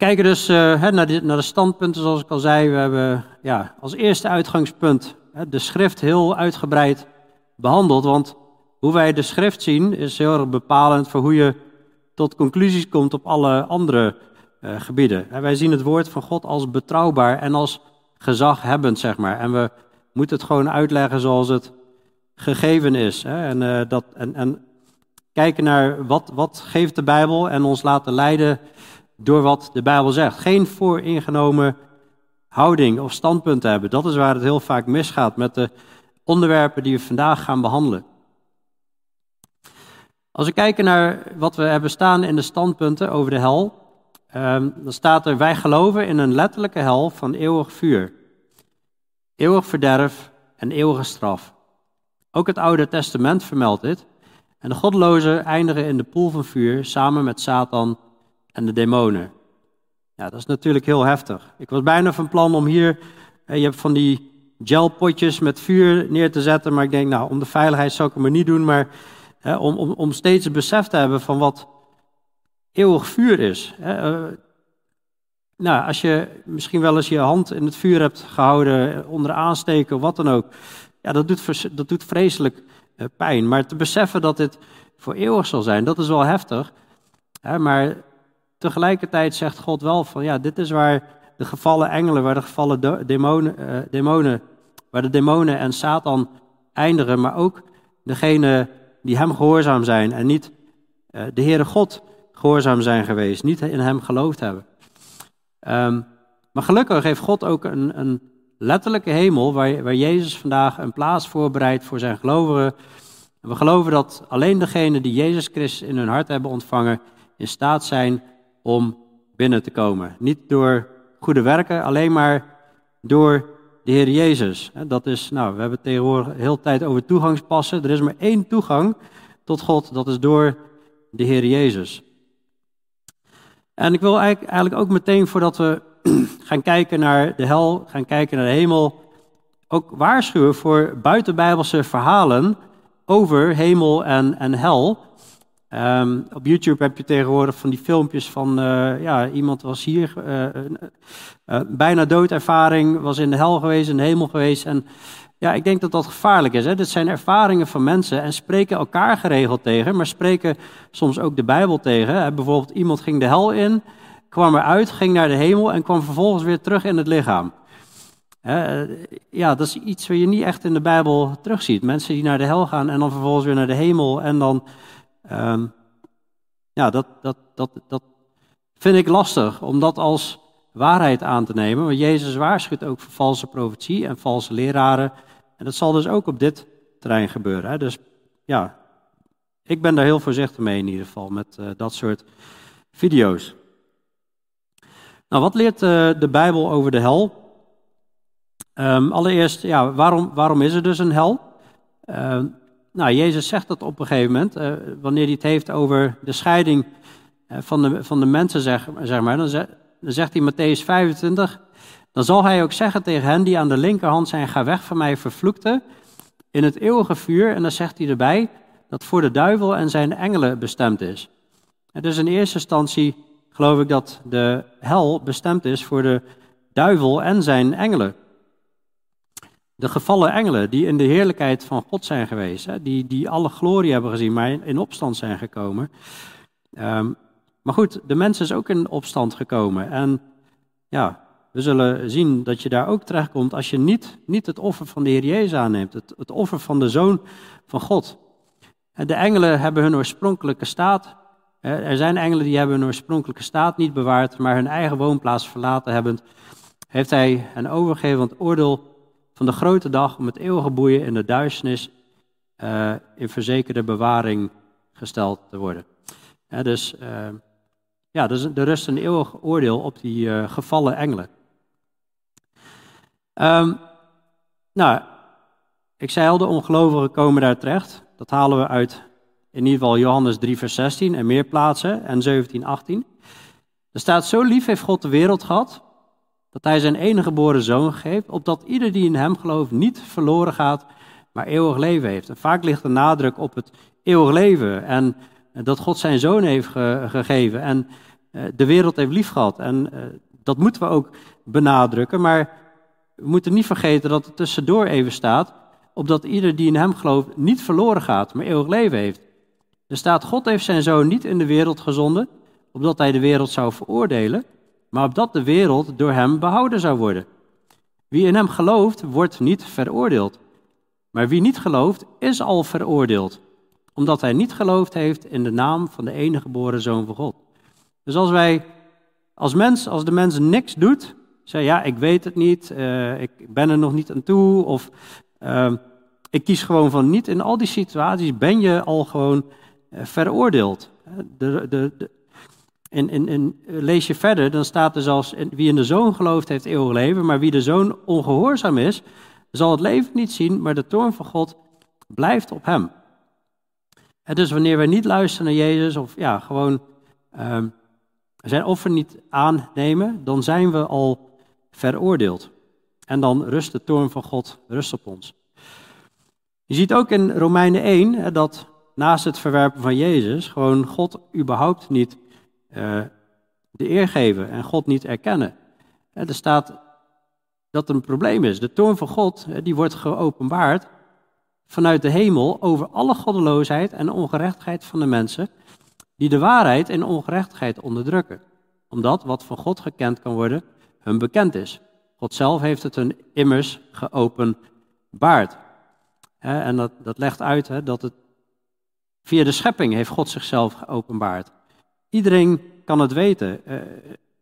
kijken dus uh, naar, de, naar, de, standpunten, zoals ik al zei. We hebben ja, als eerste uitgangspunt hè, de schrift heel uitgebreid behandeld. Want hoe wij de schrift zien is heel erg bepalend voor hoe je tot conclusies komt op alle andere uh, gebieden. En wij zien het woord van God als betrouwbaar en als gezaghebbend, zeg maar. En we moeten het gewoon uitleggen zoals het gegeven is. Hè? En, uh, dat, en, en kijken naar wat, wat geeft de Bijbel en ons laten leiden door wat de Bijbel zegt. Geen vooringenomen houding of standpunt hebben. Dat is waar het heel vaak misgaat met de onderwerpen die we vandaag gaan behandelen. Als we kijken naar wat we hebben staan in de standpunten over de hel, ehm, dan staat er: Wij geloven in een letterlijke hel van eeuwig vuur, eeuwig verderf en eeuwige straf. Ook het Oude Testament vermeldt dit. En de goddelozen eindigen in de poel van vuur samen met Satan en de demonen. Ja, dat is natuurlijk heel heftig. Ik was bijna van plan om hier, je hebt van die gelpotjes met vuur neer te zetten, maar ik denk, nou, om de veiligheid zou ik het maar niet doen, maar om, om, om steeds besef te hebben van wat eeuwig vuur is. Uh, nou, als je misschien wel eens je hand in het vuur hebt gehouden, onder aansteken, wat dan ook, ja, dat doet, dat doet vreselijk pijn. Maar te beseffen dat dit voor eeuwig zal zijn, dat is wel heftig. maar tegelijkertijd zegt God wel van, ja, dit is waar de gevallen engelen, waar de gevallen demonen, uh, demonen waar de demonen en Satan eindigen, maar ook degene die hem gehoorzaam zijn en niet uh, de Heere God gehoorzaam zijn geweest, niet in hem geloofd hebben. Um, maar gelukkig heeft God ook een, een letterlijke hemel waar, waar, Jezus vandaag een plaats voorbereidt voor zijn gelovigen. we geloven dat alleen degenen die Jezus Christus in hun hart hebben ontvangen in staat zijn om binnen te komen. Niet door goede werken, alleen maar door de Heer Jezus. Dat is, nou, we hebben tegenwoordig heel de tijd over toegangspassen. Er is maar één toegang tot God, dat is door de Heer Jezus. En ik wil eigenlijk ook meteen, voordat we gaan kijken naar de hel, gaan kijken naar de hemel, ook waarschuwen voor buitenbijbelse verhalen over hemel en, en hel. Um, op YouTube heb je tegenwoordig van die filmpjes van, uh, ja, iemand was hier, uh, uh, bijna doodervaring, was in de hel geweest, in de hemel geweest. En ja, ik denk dat dat gevaarlijk is. Hè? Dit zijn ervaringen van mensen en spreken elkaar geregeld tegen, maar spreken soms ook de Bijbel tegen. Hè? Bijvoorbeeld iemand ging de hel in, kwam eruit, ging naar de hemel en kwam vervolgens weer terug in het lichaam. Ja, dat is iets wat je niet echt in de Bijbel terugziet. Mensen die naar de hel gaan en dan vervolgens weer naar de hemel en dan Um, ja, dat, dat, dat, dat vind ik lastig om dat als waarheid aan te nemen. Want Jezus waarschuwt ook voor valse profetie en valse leraren. En dat zal dus ook op dit terrein gebeuren. Hè. Dus ja, ik ben daar heel voorzichtig mee in ieder geval met uh, dat soort video's. Nou, wat leert uh, de Bijbel over de hel? Um, allereerst, ja, waarom, waarom is er dus een hel? Uh, nou, Jezus zegt dat op een gegeven moment, uh, wanneer hij het heeft over de scheiding uh, van, de, van de mensen, zeg, maar, dan, zegt hij Matthäus 25, dan zal hij ook zeggen tegen hen die aan de linkerhand zijn, ga weg van mij, vervloekte, in het eeuwige vuur. En dan zegt hij erbij dat voor de duivel en zijn engelen bestemd is. En dus in eerste instantie geloof ik dat de hel bestemd is voor de duivel en zijn engelen de gevallen engelen die in de heerlijkheid van God zijn geweest, hè, die, die alle glorie hebben gezien, maar in, opstand zijn gekomen. Um, maar goed, de mens is ook in opstand gekomen. En ja, we zullen zien dat je daar ook terechtkomt als je niet, niet het offer van de Heer Jezus aanneemt, het, het offer van de Zoon van God. En de engelen hebben hun oorspronkelijke staat. Er zijn engelen die hebben hun oorspronkelijke staat niet bewaard, maar hun eigen woonplaats verlaten hebben. Heeft hij hen overgegeven, want oordeel van de grote dag om het eeuwige boeien in de duisternis uh, in verzekerde bewaring gesteld te worden. dus uh, ja, dus er rust een eeuwig oordeel op die uh, gevallen engelen. Um, nou, ik zei al, de ongelovigen komen daar terecht. Dat halen we uit in ieder geval Johannes 3, vers 16 en meer plaatsen en 17, 18. Er staat, zo lief heeft God de wereld gehad, dat hij zijn enige geboren zoon geeft, opdat ieder die in hem gelooft niet verloren gaat, maar eeuwig leven heeft. En vaak ligt de nadruk op het eeuwig leven en dat God zijn zoon heeft gegeven. En de wereld heeft liefgehad. En dat moeten we ook benadrukken. Maar we moeten niet vergeten dat er tussendoor even staat, opdat ieder die in hem gelooft niet verloren gaat, maar eeuwig leven heeft. Er staat, God heeft zijn zoon niet in de wereld gezonden, opdat hij de wereld zou veroordelen, maar opdat de wereld door hem behouden zou worden. Wie in hem gelooft, wordt niet veroordeeld. Maar wie niet gelooft, is al veroordeeld, omdat hij niet geloofd heeft in de naam van de enige geboren zoon van God. Dus als wij als mens, als de mens niks doet, zeg ja, ik weet het niet, uh, ik ben er nog niet aan toe, of uh, ik kies gewoon van niet. In al die situaties ben je al gewoon uh, veroordeeld. De, de, de, in, in, in, lees je verder, dan staat er zelfs, wie in de zoon gelooft heeft eeuwig leven, maar wie de zoon ongehoorzaam is, zal het leven niet zien, maar de toorn van God blijft op hem. En dus wanneer wij niet luisteren naar Jezus, of ja, gewoon uh, zijn offer niet aannemen, dan zijn we al veroordeeld. En dan rust de toorn van God rust op ons. Je ziet ook in Romeinen 1 dat naast het verwerpen van Jezus gewoon God überhaupt niet uh, de eer geven en God niet erkennen. Er staat dat er een probleem is. De toorn van God die wordt geopenbaard vanuit de hemel over alle goddeloosheid en ongerechtigheid van de mensen die de waarheid en ongerechtigheid onderdrukken, omdat wat van God gekend kan worden hun bekend is. God zelf heeft het hun immers geopenbaard. En dat, dat legt uit dat het via de schepping heeft God zichzelf geopenbaard. Iedereen kan het weten. Uh,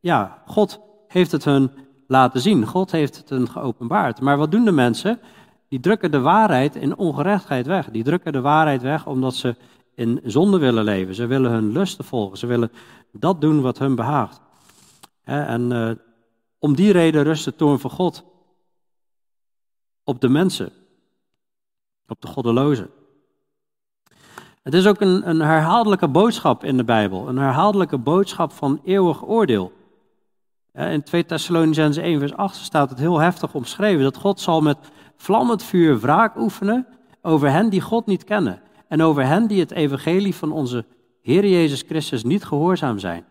ja, God heeft het hun laten zien. God heeft het hun geopenbaard. Maar wat doen de mensen? Die drukken de waarheid in ongerechtigheid weg. Die drukken de waarheid weg omdat ze in zonde willen leven. Ze willen hun lusten volgen. Ze willen dat doen wat hun behaagt. En uh, om die reden rust de toorn van God op de mensen, op de goddelozen. Het is ook een, een herhaaldelijke boodschap in de Bijbel, een herhaaldelijke boodschap van eeuwig oordeel. In 2 Thessalonicenzen 1 vers 8 staat het heel heftig omschreven dat God zal met vlammend vuur wraak oefenen over hen die God niet kennen en over hen die het evangelie van onze Heer Jezus Christus niet gehoorzaam zijn.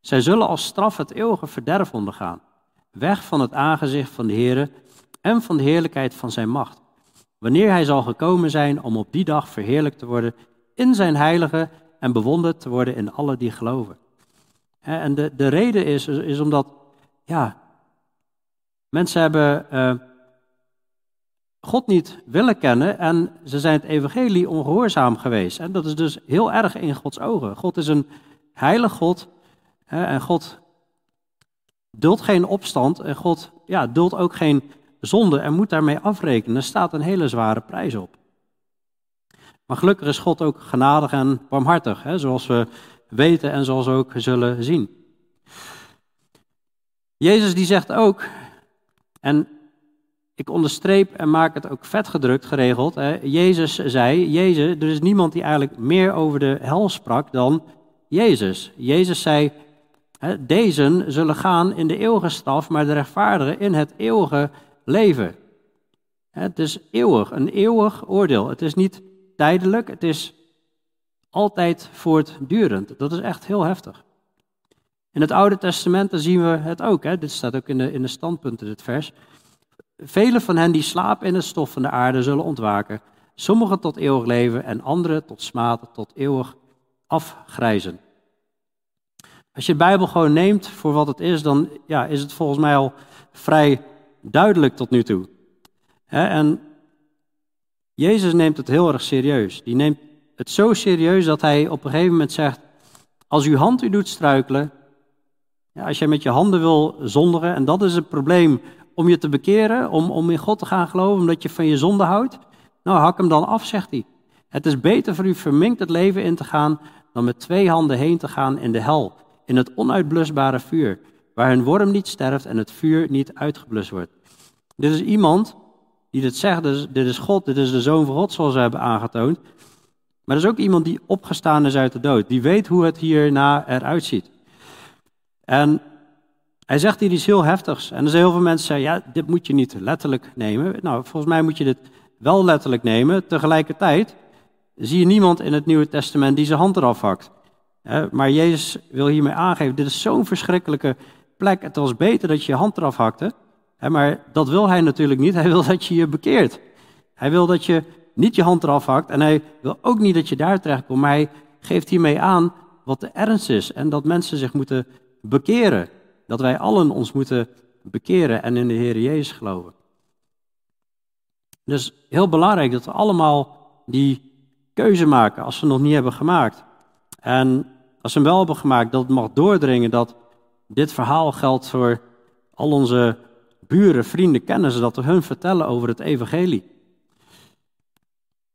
Zij zullen als straf het eeuwige verderf ondergaan, weg van het aangezicht van de Heer en van de heerlijkheid van zijn macht, wanneer hij zal gekomen zijn om op die dag verheerlijkt te worden in zijn heilige en bewonderd te worden in alle die geloven. En de, de reden is, is omdat, ja, mensen hebben uh, God niet willen kennen en ze zijn het evangelie ongehoorzaam geweest. En dat is dus heel erg in Gods ogen. God is een heilig God en God duldt geen opstand en God ja, duldt ook geen zonde en moet daarmee afrekenen. Er staat een hele zware prijs op. Maar gelukkig is God ook genadig en barmhartig, hè, zoals we weten en zoals we ook zullen zien. Jezus die zegt ook, en ik onderstreep en maak het ook vetgedrukt geregeld. Hè. Jezus zei, Jezus, er is niemand die eigenlijk meer over de hel sprak dan Jezus. Jezus zei, hè, deze zullen gaan in de eeuwige straf, maar de rechtvaardigen in het eeuwige leven. Het is eeuwig, een eeuwig oordeel. Het is niet tijdelijk, het is altijd voortdurend. Dat is echt heel heftig. In het Oude Testament zien we het ook. Hè? Dit staat ook in de, in de standpunten, dit vers. Velen van hen die slapen in het stof van de aarde zullen ontwaken. Sommigen tot eeuwig leven en anderen tot smaad, tot eeuwig afgrijzen. Als je de Bijbel gewoon neemt voor wat het is, dan ja, is het volgens mij al vrij duidelijk tot nu toe. En Jezus neemt het heel erg serieus. Die neemt het zo serieus dat hij op een gegeven moment zegt: Als uw hand u doet struikelen, ja, als jij met je handen wil zondigen, en dat is het probleem om je te bekeren, om, om in God te gaan geloven, omdat je van je zonde houdt? Nou, hak hem dan af, zegt hij. Het is beter voor u verminkt het leven in te gaan dan met twee handen heen te gaan in de hel, in het onuitblusbare vuur, waar een worm niet sterft en het vuur niet uitgeblust wordt. Dit is iemand die dit zegt, dus dit is God, dit is de Zoon van God, zoals we hebben aangetoond. Maar er is ook iemand die opgestaan is uit de dood, die weet hoe het hierna eruit ziet. En hij zegt hier iets heel heftigs. En er zijn heel veel mensen die zeggen, ja, dit moet je niet letterlijk nemen. Nou, volgens mij moet je dit wel letterlijk nemen. Tegelijkertijd zie je niemand in het Nieuwe Testament die zijn hand eraf hakt. Maar Jezus wil hiermee aangeven, dit is zo'n verschrikkelijke plek. Het was beter dat je je hand eraf hakte. Maar dat wil hij natuurlijk niet. Hij wil dat je je bekeert. Hij wil dat je niet je hand eraf hakt. En hij wil ook niet dat je daar terechtkomt. Maar hij geeft hiermee aan wat de ernst is. En dat mensen zich moeten bekeren. Dat wij allen ons moeten bekeren en in de Heer Jezus geloven. Dus heel belangrijk dat we allemaal die keuze maken als we nog niet hebben gemaakt. En als we hem wel hebben gemaakt, dat het mag doordringen dat dit verhaal geldt voor al onze buren, vrienden, kennissen, dat we hun vertellen over het evangelie.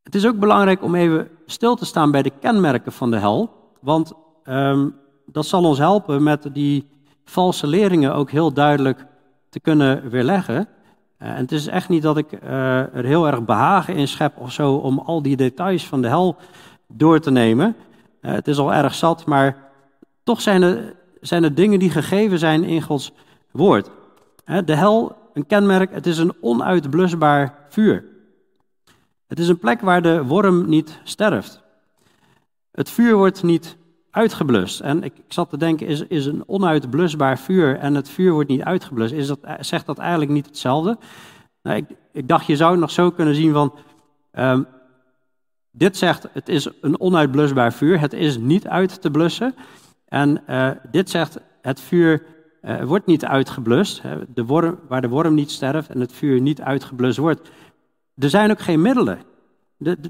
Het is ook belangrijk om even stil te staan bij de kenmerken van de hel, want um, dat zal ons helpen met die valse leringen ook heel duidelijk te kunnen weerleggen. Uh, en het is echt niet dat ik uh, er heel erg behagen in schep of zo om al die details van de hel door te nemen. Uh, het is al erg zat, maar toch zijn er, zijn er dingen die gegeven zijn in Gods woord. De hel, een kenmerk, het is een onuitblusbaar vuur. Het is een plek waar de worm niet sterft. Het vuur wordt niet uitgeblust. En ik, zat te denken, is, is een onuitblusbaar vuur en het vuur wordt niet uitgeblust, is dat, zegt dat eigenlijk niet hetzelfde? Nou, ik, ik, dacht, je zou het nog zo kunnen zien van, um, dit zegt, het is een onuitblusbaar vuur, het is niet uit te blussen. En uh, dit zegt, het vuur uh, wordt niet uitgeblust, de worm, waar de worm niet sterft en het vuur niet uitgeblust wordt. Er zijn ook geen middelen.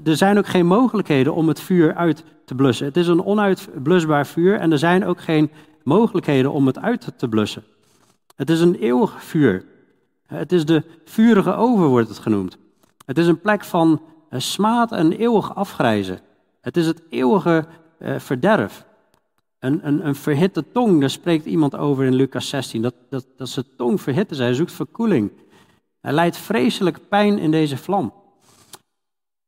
Er zijn ook geen mogelijkheden om het vuur uit te blussen. Het is een onuitblusbaar vuur en er zijn ook geen mogelijkheden om het uit te blussen. Het is een eeuwig vuur. Het is de vurige oven, wordt het genoemd. Het is een plek van eh, smaad en eeuwig afgrijzen. Het is het eeuwige eh, verderf. Een, verhitte tong, daar spreekt iemand over in Lucas 16. Dat, dat, dat zijn tong verhitten is. Hij zoekt verkoeling. Hij lijdt vreselijk pijn in deze vlam.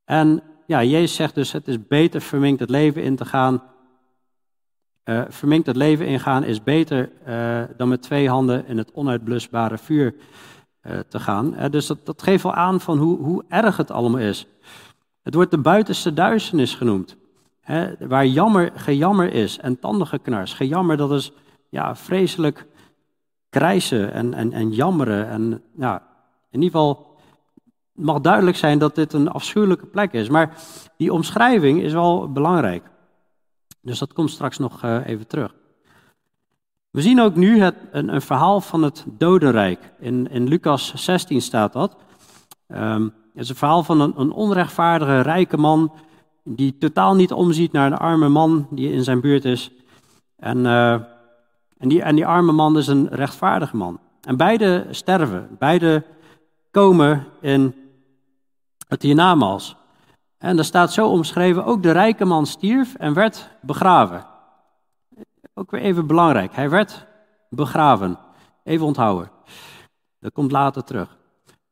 En ja, Jezus zegt dus, het is beter verminkt het leven in te gaan. Uh, verminkt het leven ingaan is beter uh, dan met twee handen in het onuitblusbare vuur uh, te gaan. dus dat, dat, geeft wel aan van hoe, hoe, erg het allemaal is. Het wordt de buitenste duisternis genoemd. Waar jammer, gejammer is en tandengeknars. Gejammer, dat is ja, vreselijk krijsen en, en, en jammeren. En, ja, in ieder geval mag duidelijk zijn dat dit een afschuwelijke plek is. Maar die omschrijving is wel belangrijk. Dus dat komt straks nog uh, even terug. We zien ook nu het, een, een, verhaal van het dodenrijk. In, in Lucas 16 staat dat. Um, het is een verhaal van een, onrechtvaardige rijke man. Die totaal niet omziet naar een arme man die in zijn buurt is. En, uh, en, die, en die arme man is een rechtvaardige man. En beide sterven. Beide komen in het hiernamaals. En daar staat zo omschreven, ook de rijke man stierf en werd begraven. Ook weer even belangrijk, hij werd begraven. Even onthouden. Dat komt later terug.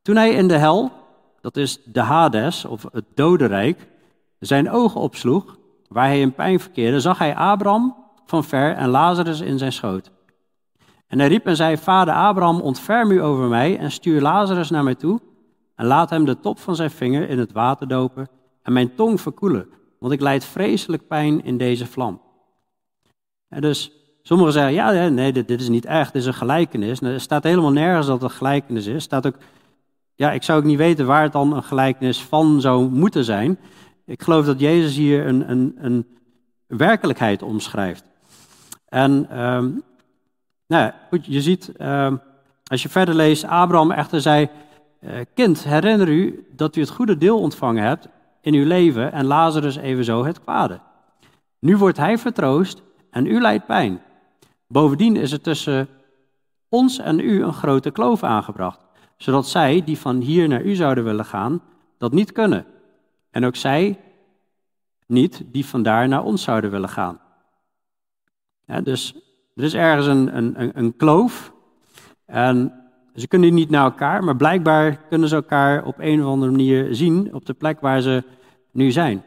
Toen hij in de hel, dat is de Hades of het dodenrijk, zijn ogen opsloeg, waar hij in pijn verkeerde, zag hij Abraham van ver en Lazarus in zijn schoot. En hij riep en zei, Vader Abraham, ontferm u over mij en stuur Lazarus naar mij toe, en laat hem de top van zijn vinger in het water dopen en mijn tong verkoelen, want ik leid vreselijk pijn in deze vlam. En dus sommigen zeggen, ja, nee, dit, is niet echt, dit is een gelijkenis. Er staat helemaal nergens dat het een gelijkenis is. Staat ook, ja, ik zou ook niet weten waar het dan een gelijkenis van zou moeten zijn. Ik geloof dat Jezus hier een, een, een werkelijkheid omschrijft. En um, nou, goed, je ziet, um, als je verder leest, Abraham echter zei, eh, kind, herinner u dat u het goede deel ontvangen hebt in uw leven en Lazarus evenzo het kwade. Nu wordt hij vertroost en u lijdt pijn. Bovendien is er tussen ons en u een grote kloof aangebracht, zodat zij, die van hier naar u zouden willen gaan, dat niet kunnen. En ook zij niet, die vandaar naar ons zouden willen gaan. Dus er is ergens een, een, een kloof. En ze kunnen niet naar elkaar, maar blijkbaar kunnen ze elkaar op een of andere manier zien op de plek waar ze nu zijn.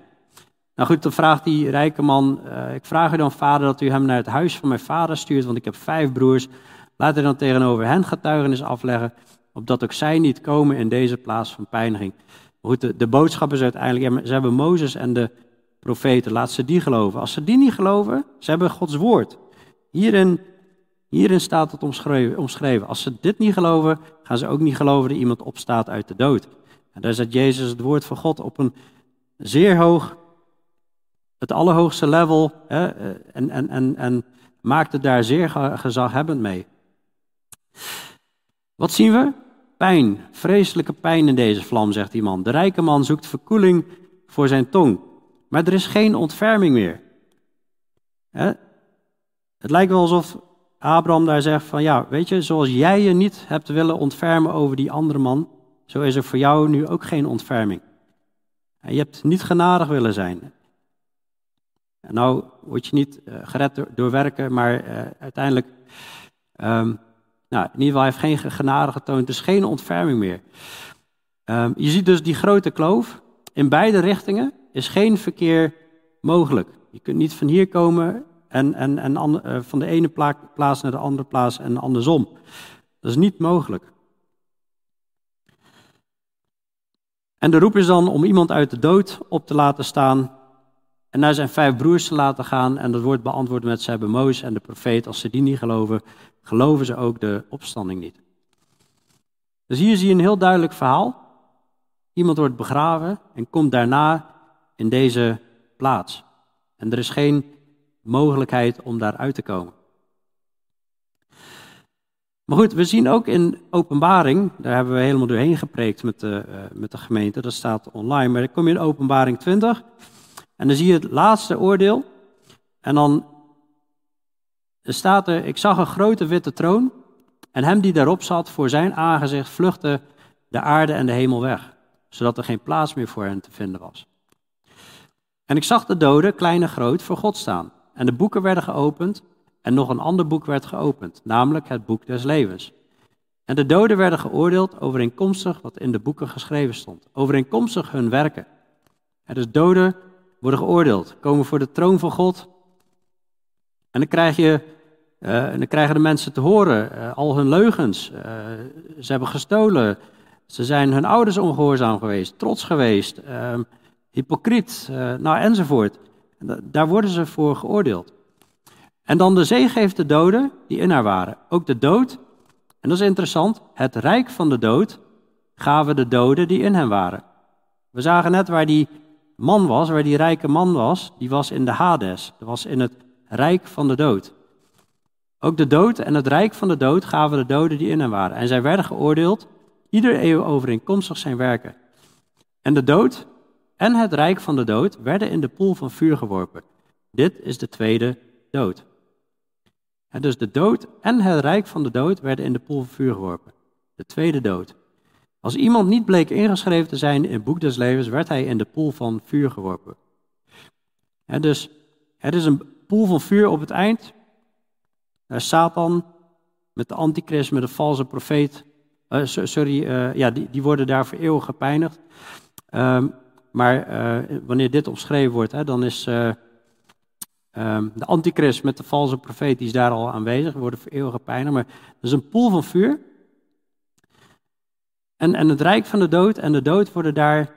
Nou goed, dan vraagt die rijke man, uh, ik vraag u dan vader dat u hem naar het huis van mijn vader stuurt, want ik heb vijf broers. Laat hij dan tegenover hen getuigenis afleggen, opdat ook zij niet komen in deze plaats van pijniging. Goed, de, de boodschap is uiteindelijk, ze hebben Mozes en de profeten, laat ze die geloven. Als ze die niet geloven, ze hebben Gods woord. Hierin, hierin staat het omschreven, omschreven. Als ze dit niet geloven, gaan ze ook niet geloven dat iemand opstaat uit de dood. En daar zet Jezus het woord van God op een zeer hoog, het allerhoogste level. Hè, en, en, en, en maakt het daar zeer gezaghebbend mee. Wat zien we? Pijn, vreselijke pijn in deze vlam, zegt die man. De rijke man zoekt verkoeling voor zijn tong. Maar er is geen ontferming meer. Het lijkt wel alsof Abraham daar zegt van ja, weet je, zoals jij je niet hebt willen ontfermen over die andere man, zo is er voor jou nu ook geen ontferming. Je hebt niet genadig willen zijn. Nou word je niet uh, gered door, werken, maar uh, uiteindelijk, um, nou, in ieder geval, hij heeft geen genade getoond, dus geen ontferming meer. Um, je ziet dus die grote kloof. In beide richtingen is geen verkeer mogelijk. Je kunt niet van hier komen en, en, en uh, van de ene plaats naar de andere plaats en andersom. Dat is niet mogelijk. En de roep is dan om iemand uit de dood op te laten staan en naar zijn vijf broers te laten gaan. En dat wordt beantwoord met ze hebben Mozes en de profeet. Als ze die niet geloven, geloven ze ook de opstanding niet. Dus hier zie je een heel duidelijk verhaal. Iemand wordt begraven en komt daarna in deze plaats. En er is geen mogelijkheid om daaruit te komen. Maar goed, we zien ook in openbaring, daar hebben we helemaal doorheen gepreekt met de, uh, met de gemeente, dat staat online, maar dan kom je in openbaring 20 en dan zie je het laatste oordeel. En dan staat er, ik zag een grote witte troon en hem die daarop zat, voor zijn aangezicht vluchtte de aarde en de hemel weg, zodat er geen plaats meer voor hen te vinden was. En ik zag de doden, klein en groot, voor God staan. En de boeken werden geopend en nog een ander boek werd geopend, namelijk het boek des levens. En de doden werden geoordeeld overeenkomstig wat in de boeken geschreven stond, overeenkomstig hun werken. En dus doden worden geoordeeld, komen voor de troon van God. En dan, krijg je, uh, dan krijgen de mensen te horen uh, al hun leugens. Uh, ze hebben gestolen, ze zijn hun ouders ongehoorzaam geweest, trots geweest, ehm, hypocriet, nou enzovoort. Daar worden ze voor geoordeeld. En dan de zee geeft de doden die in haar waren. Ook de dood, en dat is interessant, het rijk van de dood gaven de doden die in hen waren. We zagen net waar die man was, waar die rijke man was, die was in de Hades. Dat was in het rijk van de dood. Ook de dood en het rijk van de dood gaven de doden die in hen waren. En zij werden geoordeeld, ieder eeuw overeenkomstig zijn werken. En de dood en het rijk van de dood werden in de poel van vuur geworpen. Dit is de tweede dood. En dus de dood en het rijk van de dood werden in de poel van vuur geworpen. De tweede dood. Als iemand niet bleek ingeschreven te zijn in het boek des levens, werd hij in de poel van vuur geworpen. En dus het is een poel van vuur op het eind. Satan met de antichrist, met de valse profeet, uh, sorry, uh, ja, die, die worden daar voor eeuwig gepeinigd. Um, maar uh, wanneer dit omschreven wordt, hè, dan is um, de antichrist met de valse profeet, die is daar al aanwezig, worden voor eeuwig gepeinigd. Maar dat is een poel van vuur. En, en het rijk van de dood en de dood worden daar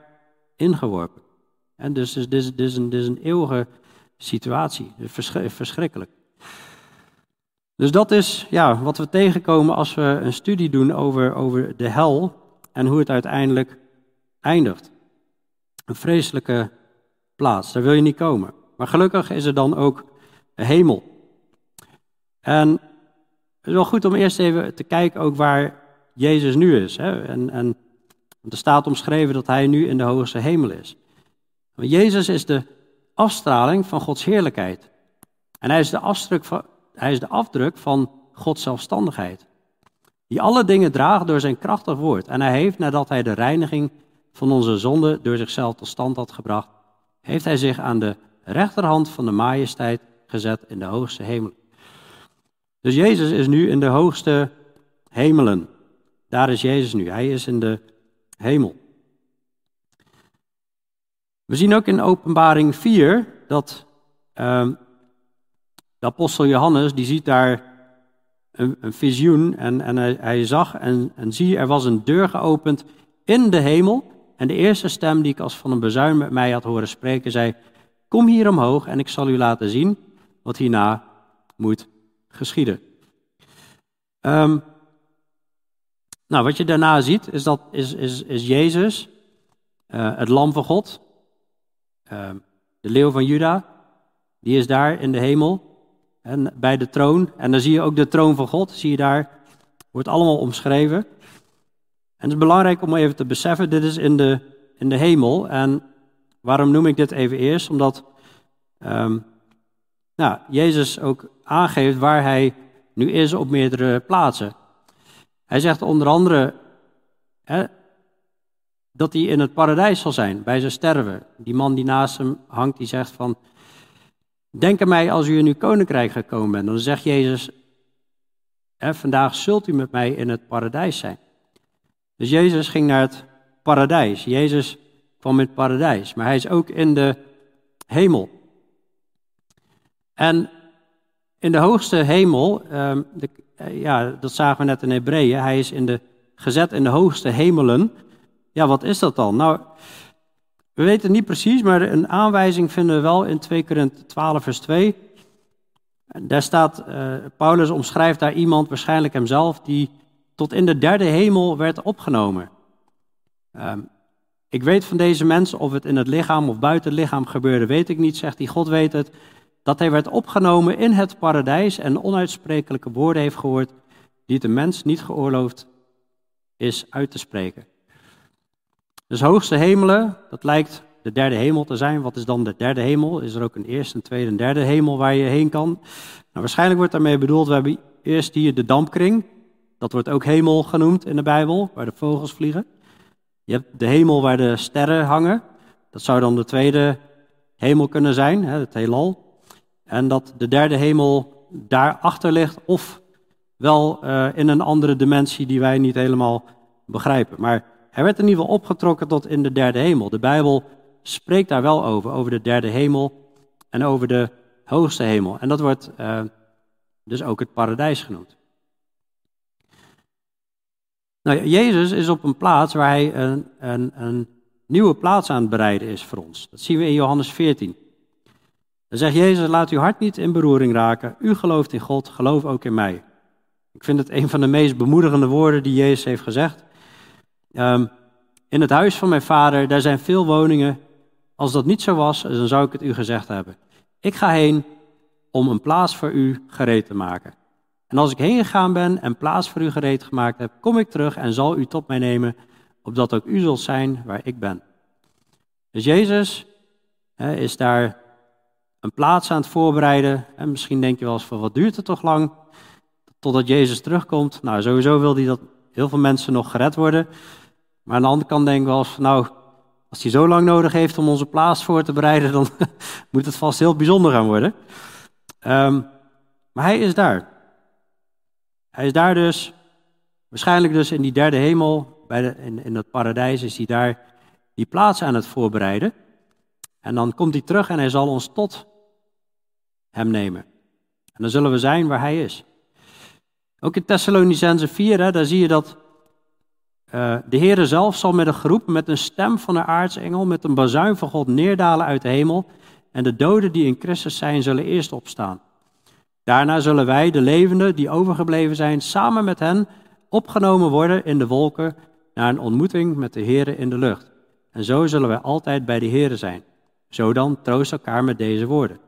ingeworpen. En dus dit is, dit, is een, dit is een eeuwige situatie. Verschrikkelijk. Dus dat is ja, wat we tegenkomen als we een studie doen over, over de hel en hoe het uiteindelijk eindigt. Een vreselijke plaats, daar wil je niet komen. Maar gelukkig is er dan ook hemel. En het is wel goed om eerst even te kijken ook waar Jezus nu is. Hè? En, en er staat omschreven dat hij nu in de hoogste hemel is. Maar Jezus is de afstraling van Gods heerlijkheid. En hij is de, afdruk van, hij is de afdruk van Gods zelfstandigheid. Die alle dingen draagt door zijn krachtig woord. En hij heeft, nadat hij de reiniging van onze zonde door zichzelf tot stand had gebracht, heeft hij zich aan de rechterhand van de majesteit gezet in de hoogste hemel. Dus Jezus is nu in de hoogste hemelen. Daar is Jezus nu. Hij is in de hemel. We zien ook in Openbaring 4 dat uh, de apostel Johannes, die ziet daar een, visioen en, en hij, hij, zag en, en zie, er was een deur geopend in de hemel. En de eerste stem die ik als van een bezuin met mij had horen spreken, zei, kom hier omhoog en ik zal u laten zien wat hierna moet geschieden. Um, nou, wat je daarna ziet, is, dat, is, is, is Jezus, uh, het lam van God, uh, de leeuw van Juda, die is daar in de hemel, en bij de troon. En dan zie je ook de troon van God, zie je daar, wordt allemaal omschreven. En het is belangrijk om even te beseffen, dit is in de, in de hemel. En waarom noem ik dit even eerst? Omdat um, nou, Jezus ook aangeeft waar hij nu is op meerdere plaatsen. Hij zegt onder andere hè, dat hij in het paradijs zal zijn, bij zijn sterven. Die man die naast hem hangt, die zegt van, denk aan mij als u in uw koninkrijk gekomen bent. Dan zegt Jezus, hè, vandaag zult u met mij in het paradijs zijn. Dus Jezus ging naar het paradijs. Jezus kwam in het paradijs, maar hij is ook in de hemel. En in de hoogste hemel, ehm, de, ja, dat zagen we net in Hebreeën, hij is in de, gezet in de hoogste hemelen. Ja, wat is dat dan? Nou, we weten niet precies, maar een aanwijzing vinden we wel in 2 Korinthe 12 vers 2. Daar staat, uh, Paulus omschrijft daar iemand, waarschijnlijk hemzelf, die tot in de derde hemel werd opgenomen. Um, ik weet van deze mensen, of het in het lichaam of buiten het lichaam gebeurde, weet ik niet, zegt hij, God weet het dat hij werd opgenomen in het paradijs en onuitsprekelijke woorden heeft gehoord die de mens niet geoorloofd is uit te spreken. Dus hoogste hemelen, dat lijkt de derde hemel te zijn. Wat is dan de derde hemel? Is er ook een eerste, een tweede en derde hemel waar je heen kan? Nou, waarschijnlijk wordt daarmee bedoeld, we hebben eerst hier de dampkring. Dat wordt ook hemel genoemd in de Bijbel, waar de vogels vliegen. Je hebt de hemel waar de sterren hangen. Dat zou dan de tweede hemel kunnen zijn, het heelal. En dat de derde hemel daarachter ligt, of wel uh, in een andere dimensie die wij niet helemaal begrijpen. Maar hij werd in ieder geval opgetrokken tot in de derde hemel. De Bijbel spreekt daar wel over, over de derde hemel en over de hoogste hemel. En dat wordt uh, dus ook het paradijs genoemd. Nou, Jezus is op een plaats waar hij een, een, een nieuwe plaats aan het bereiden is voor ons. Dat zien we in Johannes 14. Zegt Jezus, laat uw hart niet in beroering raken. U gelooft in God, geloof ook in mij. Ik vind het een van de meest bemoedigende woorden die Jezus heeft gezegd. Um, in het huis van mijn vader, daar zijn veel woningen. Als dat niet zo was, dan zou ik het u gezegd hebben. Ik ga heen om een plaats voor u gereed te maken. En als ik heen gegaan ben en plaats voor u gereed gemaakt heb, kom ik terug en zal u tot mij nemen, opdat ook u zult zijn waar ik ben. Dus Jezus is daar een plaats aan het voorbereiden. En misschien denk je wel eens van wat duurt het toch lang totdat Jezus terugkomt. Nou, sowieso wil hij dat heel veel mensen nog gered worden. Maar aan de andere kant denk ik wel eens van nou, als hij zo lang nodig heeft om onze plaats voor te bereiden, dan moet het vast heel bijzonder gaan worden. Um, maar hij is daar. Hij is daar dus, waarschijnlijk dus in die derde hemel, bij de, in, in het paradijs is hij daar die plaats aan het voorbereiden. En dan komt hij terug en hij zal ons tot hem nemen. En dan zullen we zijn waar hij is. Ook in Thessalonicense 4, hè, daar zie je dat uh, de Heere zelf zal met een groep, met een stem van een aartsengel, met een bazuin van God neerdalen uit de hemel. En de doden die in Christus zijn, zullen eerst opstaan. Daarna zullen wij, de levenden die overgebleven zijn, samen met hen opgenomen worden in de wolken naar een ontmoeting met de Heere in de lucht. En zo zullen wij altijd bij de Heere zijn. Zo dan troost elkaar met deze woorden.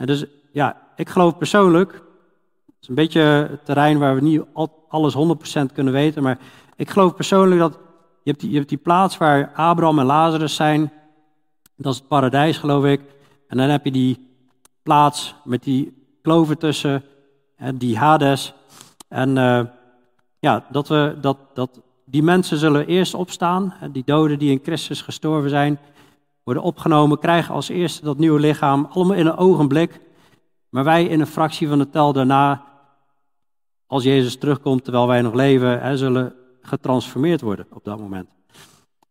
En dus ja, ik geloof persoonlijk, het is een beetje het terrein waar we niet alles 100% kunnen weten, maar ik geloof persoonlijk dat je hebt, die, plaats waar Abraham en Lazarus zijn, dat is het paradijs geloof ik. En dan heb je die plaats met die kloven tussen, die Hades. En uh, ja, dat, we, dat, dat die mensen zullen eerst opstaan, die doden die in Christus gestorven zijn, worden opgenomen, krijgen als eerste dat nieuwe lichaam, allemaal in een ogenblik. Maar wij in een fractie van de tel daarna, als Jezus terugkomt terwijl wij nog leven, hè, zullen getransformeerd worden op dat moment.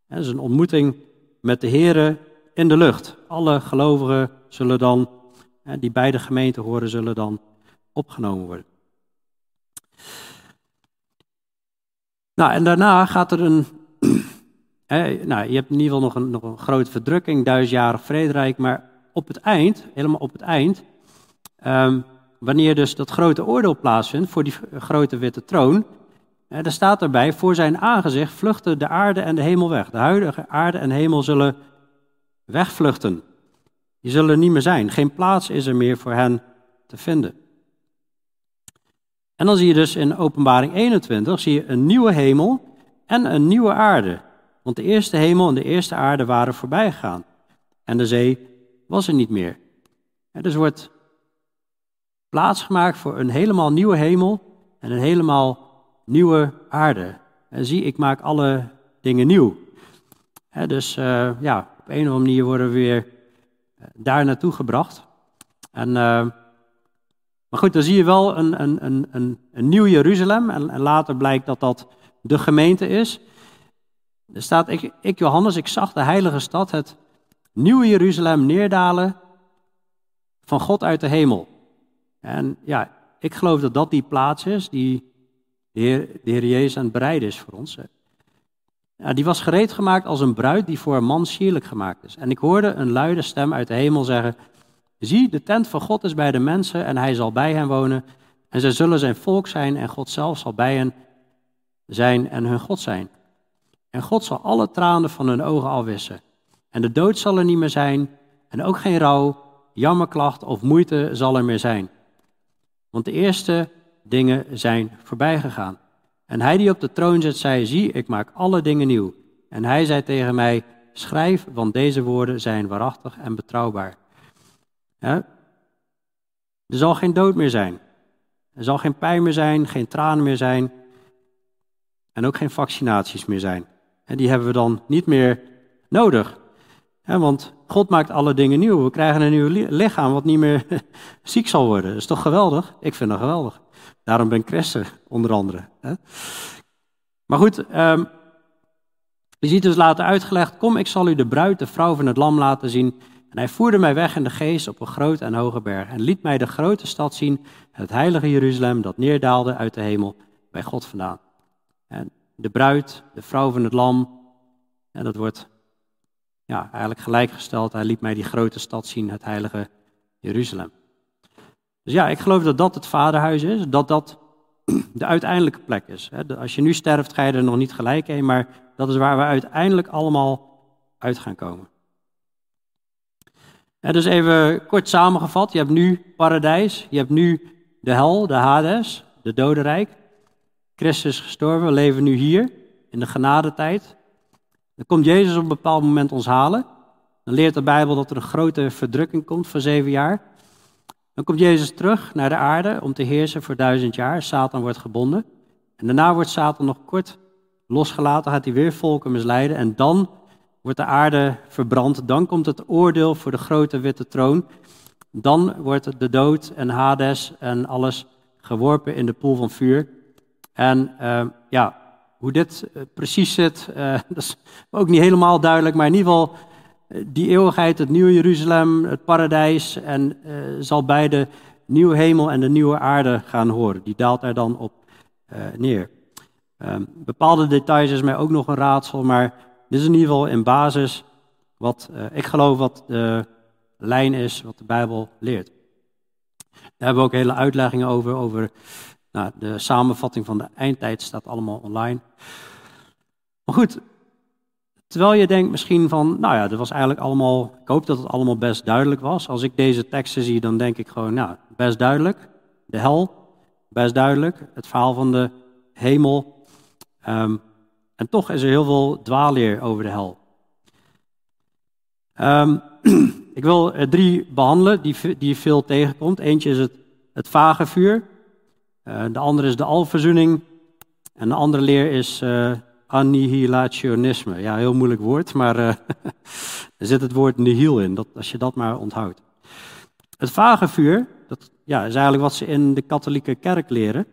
Het is een ontmoeting met de Here in de lucht. Alle gelovigen zullen dan, hè, die bij de gemeente horen, zullen dan opgenomen worden. Nou, en daarna gaat er een nou, je hebt in ieder geval nog een, nog een grote verdrukking, duizendjarig vrederijk, maar op het eind, helemaal op het eind, ehm, wanneer dus dat grote oordeel plaatsvindt voor die grote witte troon, er staat erbij, voor zijn aangezicht vluchten de aarde en de hemel weg. De huidige aarde en hemel zullen wegvluchten. Die zullen er niet meer zijn. Geen plaats is er meer voor hen te vinden. En dan zie je dus in Openbaring 21 zie je een nieuwe hemel en een nieuwe aarde. Want de eerste hemel en de eerste aarde waren voorbij gegaan. En de zee was er niet meer. En dus wordt plaats gemaakt voor een helemaal nieuwe hemel en een helemaal nieuwe aarde. En zie, ik maak alle dingen nieuw. dus uh, ja, op een of andere manier worden we weer eh, daar naartoe gebracht. En, uh, maar goed, dan zie je wel een, een, een, een, een nieuw Jeruzalem. En, en, later blijkt dat dat de gemeente is. Er staat, ik, ik Johannes, ik zag de heilige stad, het nieuwe Jeruzalem, neerdalen van God uit de hemel. En ja, ik geloof dat dat die plaats is die de Heer, de Jezus aan het bereiden is voor ons. Ja, die was gereed gemaakt als een bruid die voor een man sierlijk gemaakt is. En ik hoorde een luide stem uit de hemel zeggen: Zie, de tent van God is bij de mensen en hij zal bij hen wonen. En zij zullen zijn volk zijn en God zelf zal bij hen zijn en hun God zijn. En God zal alle tranen van hun ogen afwissen. En de dood zal er niet meer zijn en ook geen rouw, jammerklacht of moeite zal er meer zijn. Want de eerste dingen zijn voorbij gegaan. En hij die op de troon zit, zei: Zie, ik maak alle dingen nieuw. En hij zei tegen mij: Schrijf, want deze woorden zijn waarachtig en betrouwbaar. Er zal geen dood meer zijn. Er zal geen pijn meer zijn, geen tranen meer zijn. En ook geen vaccinaties meer zijn. En die hebben we dan niet meer nodig. want God maakt alle dingen nieuw. We krijgen een nieuw lichaam wat niet meer ziek zal worden. Dat is toch geweldig? Ik vind dat geweldig. Daarom ben ik christen, onder andere. Maar goed, um, je ziet dus later uitgelegd, kom ik zal u de bruid, de vrouw van het lam laten zien. En hij voerde mij weg in de geest op een grote en hoge berg en liet mij de grote stad zien, het heilige Jeruzalem, dat neerdaalde uit de hemel bij God vandaan. En de bruid, de vrouw van het lam, en dat wordt ja, eigenlijk gelijkgesteld. Hij liet mij die grote stad zien, het heilige Jeruzalem. Dus ja, ik geloof dat dat het vaderhuis is, dat dat de uiteindelijke plek is. Als je nu sterft, ga je er nog niet gelijk heen, maar dat is waar we uiteindelijk allemaal uit gaan komen. dus even kort samengevat, je hebt nu paradijs, je hebt nu de hel, de Hades, de dodenrijk. Christus is gestorven, we leven nu hier, in de genadetijd. Dan komt Jezus op een bepaald moment ons halen. Dan leert de Bijbel dat er een grote verdrukking komt voor zeven jaar. Dan komt Jezus terug naar de aarde om te heersen voor duizend jaar. Satan wordt gebonden. En daarna wordt Satan nog kort losgelaten, gaat hij weer volken misleiden. En dan wordt de aarde verbrand. Dan komt het oordeel voor de grote witte troon. Dan wordt de dood en Hades en alles geworpen in de poel van vuur. En uh, ja, hoe dit uh, precies zit, uh, dat is ook niet helemaal duidelijk. Maar in ieder geval, die eeuwigheid, het nieuwe Jeruzalem, het paradijs, en zal bij de nieuwe hemel en de nieuwe aarde gaan horen. Die daalt er dan op neer. Um, bepaalde details is mij ook nog een raadsel, maar dit is in ieder geval in basis wat ik geloof wat de lijn is, wat de Bijbel leert. Daar hebben we ook hele uitleggingen over. over nou, de samenvatting van de eindtijd staat allemaal online. Maar goed, Terwijl je denkt misschien van, nou ja, dat was eigenlijk allemaal, ik hoop dat het allemaal best duidelijk was. Als ik deze teksten zie, dan denk ik gewoon, nou, best duidelijk. De hel, best duidelijk. Het verhaal van de hemel. Um, en toch is er heel veel dwaalleer over de hel. Um, ik wil er drie behandelen die, die je veel tegenkomt. Eentje is het, het vage vuur. Uh, de andere is de alverzoening. En de andere leer is uh, annihilationisme. Ja, heel moeilijk woord, maar uh, er zit het woord nihil in, dat, als je dat maar onthoudt. Het vage vuur, dat ja, is eigenlijk wat ze in de katholieke kerk leren.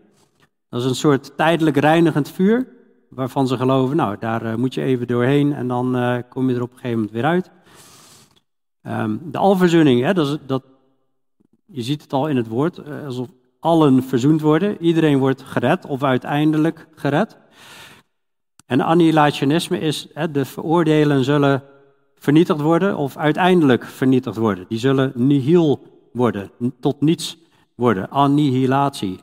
Dat is een soort tijdelijk reinigend vuur, waarvan ze geloven, nou, daar moet je even doorheen en dan kom je er op een gegeven moment weer uit. Um, de alverzoening, hè, dat, is, dat, je ziet het al in het woord, alsof allen verzoend worden. Iedereen wordt gered of uiteindelijk gered. En annihilationisme is, hè, de veroordelen zullen vernietigd worden of uiteindelijk vernietigd worden. Die zullen nihil worden, tot niets worden, annihilatie.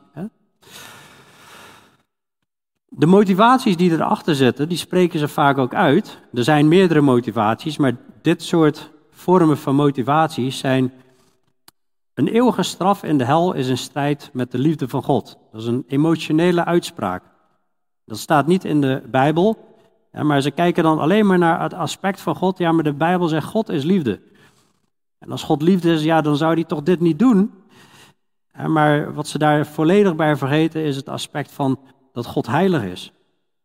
De motivaties die erachter zitten, die spreken ze vaak ook uit. Er zijn meerdere motivaties, maar dit soort vormen van motivaties zijn een eeuwige straf in de hel is een strijd met de liefde van God. Dat is een emotionele uitspraak. Dat staat niet in de Bijbel, maar ze kijken dan alleen maar naar het aspect van God. Ja, maar de Bijbel zegt God is liefde. En als God liefde is, ja, dan zou hij toch dit niet doen. Maar wat ze daar volledig bij vergeten is het aspect van dat God heilig is.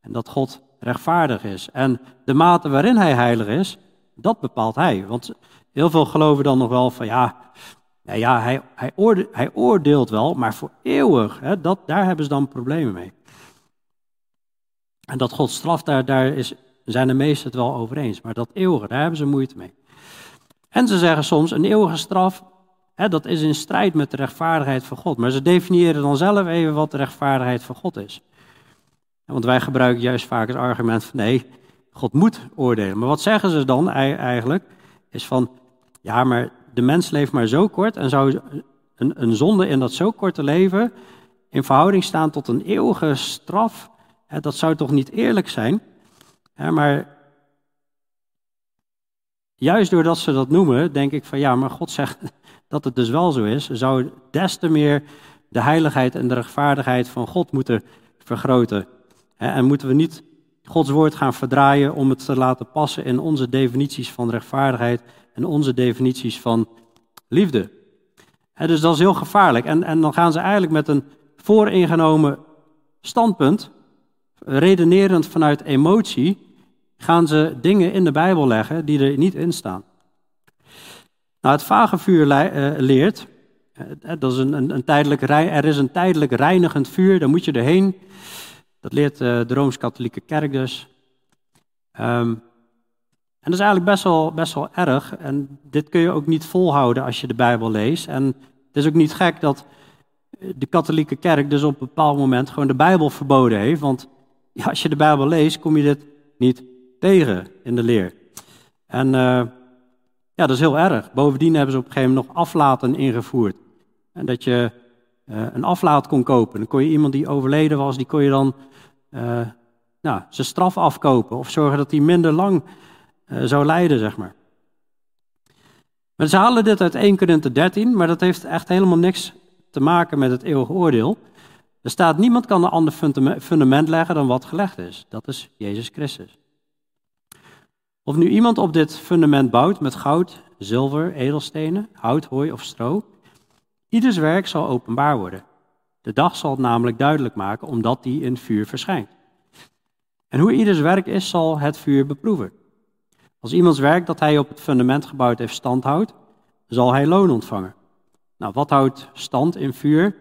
En dat God rechtvaardig is. En de mate waarin hij heilig is, dat bepaalt hij. Want heel veel geloven dan nog wel van ja, ja, ja hij, hij, hij oordeelt wel, maar voor eeuwig. Hè, dat, daar hebben ze dan problemen mee. En dat God straft, daar, daar is, zijn de meesten het wel over eens. Maar dat eeuwige, daar hebben ze moeite mee. En ze zeggen soms, een eeuwige straf, hè, dat is in strijd met de rechtvaardigheid van God. Maar ze definiëren dan zelf even wat de rechtvaardigheid van God is. Want wij gebruiken juist vaak het argument van nee, God moet oordelen. Maar wat zeggen ze dan eigenlijk? Is van, ja, maar de mens leeft maar zo kort en zou een, een zonde in dat zo korte leven in verhouding staan tot een eeuwige straf, dat zou toch niet eerlijk zijn? Maar juist doordat ze dat noemen, denk ik van ja, maar God zegt dat het dus wel zo is, zou des te meer de heiligheid en de rechtvaardigheid van God moeten vergroten. En moeten we niet Gods woord gaan verdraaien om het te laten passen in onze definities van rechtvaardigheid en onze definities van liefde. dus dat is heel gevaarlijk. En, en dan gaan ze eigenlijk met een vooringenomen standpunt, redenerend vanuit emotie, gaan ze dingen in de Bijbel leggen die er niet in staan. Nou, het vage vuur eh, leert, dat is een, een, tijdelijk, er is een tijdelijk reinigend vuur, daar moet je erheen. Dat leert eh, de Rooms-Katholieke Kerk dus. Ehm, en dat is eigenlijk best wel, best wel erg. En dit kun je ook niet volhouden als je de Bijbel leest. En het is ook niet gek dat de katholieke kerk dus op een bepaald moment gewoon de Bijbel verboden heeft. Want ja, als je de Bijbel leest, kom je dit niet tegen in de leer. En uh, ja, dat is heel erg. Bovendien hebben ze op een gegeven moment nog aflaten ingevoerd. En dat je uh, een aflaat kon kopen. Dan kon je iemand die overleden was, die kon je dan nou, zijn straf afkopen. Of zorgen dat hij minder lang zou lijden, zeg maar. Maar ze halen dit uit 1 Korinthe 13, maar dat heeft echt helemaal niks te maken met het eeuwige oordeel. Er staat, niemand kan een ander fundament leggen dan wat gelegd is. Dat is Jezus Christus. Of nu iemand op dit fundament bouwt met goud, zilver, edelstenen, hout, hooi of stro, ieders werk zal openbaar worden. De dag zal het namelijk duidelijk maken, omdat die in vuur verschijnt. En hoe ieders werk is, zal het vuur beproeven. Als iemands werk dat hij op het fundament gebouwd heeft stand houdt, zal hij loon ontvangen. Nou, wat houdt stand in vuur?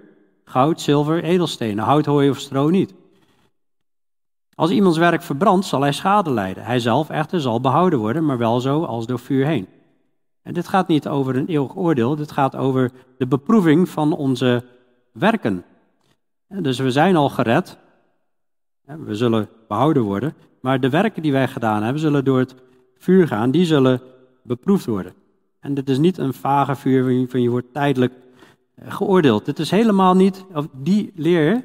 Goud, zilver, edelstenen, hout, hooi of stro niet. Als iemands werk verbrandt, zal hij schade lijden. Hij zelf echter zal behouden worden, maar wel zo als door vuur heen. En dit gaat niet over een eeuwig oordeel, dit gaat over de beproeving van onze werken. Dus we zijn al gered, we zullen behouden worden, maar de werken die wij gedaan hebben, zullen door het vuur gaan, die zullen beproefd worden. En dit is niet een vage vuur van je wordt tijdelijk eh, geoordeeld. Dit is helemaal niet, of die leer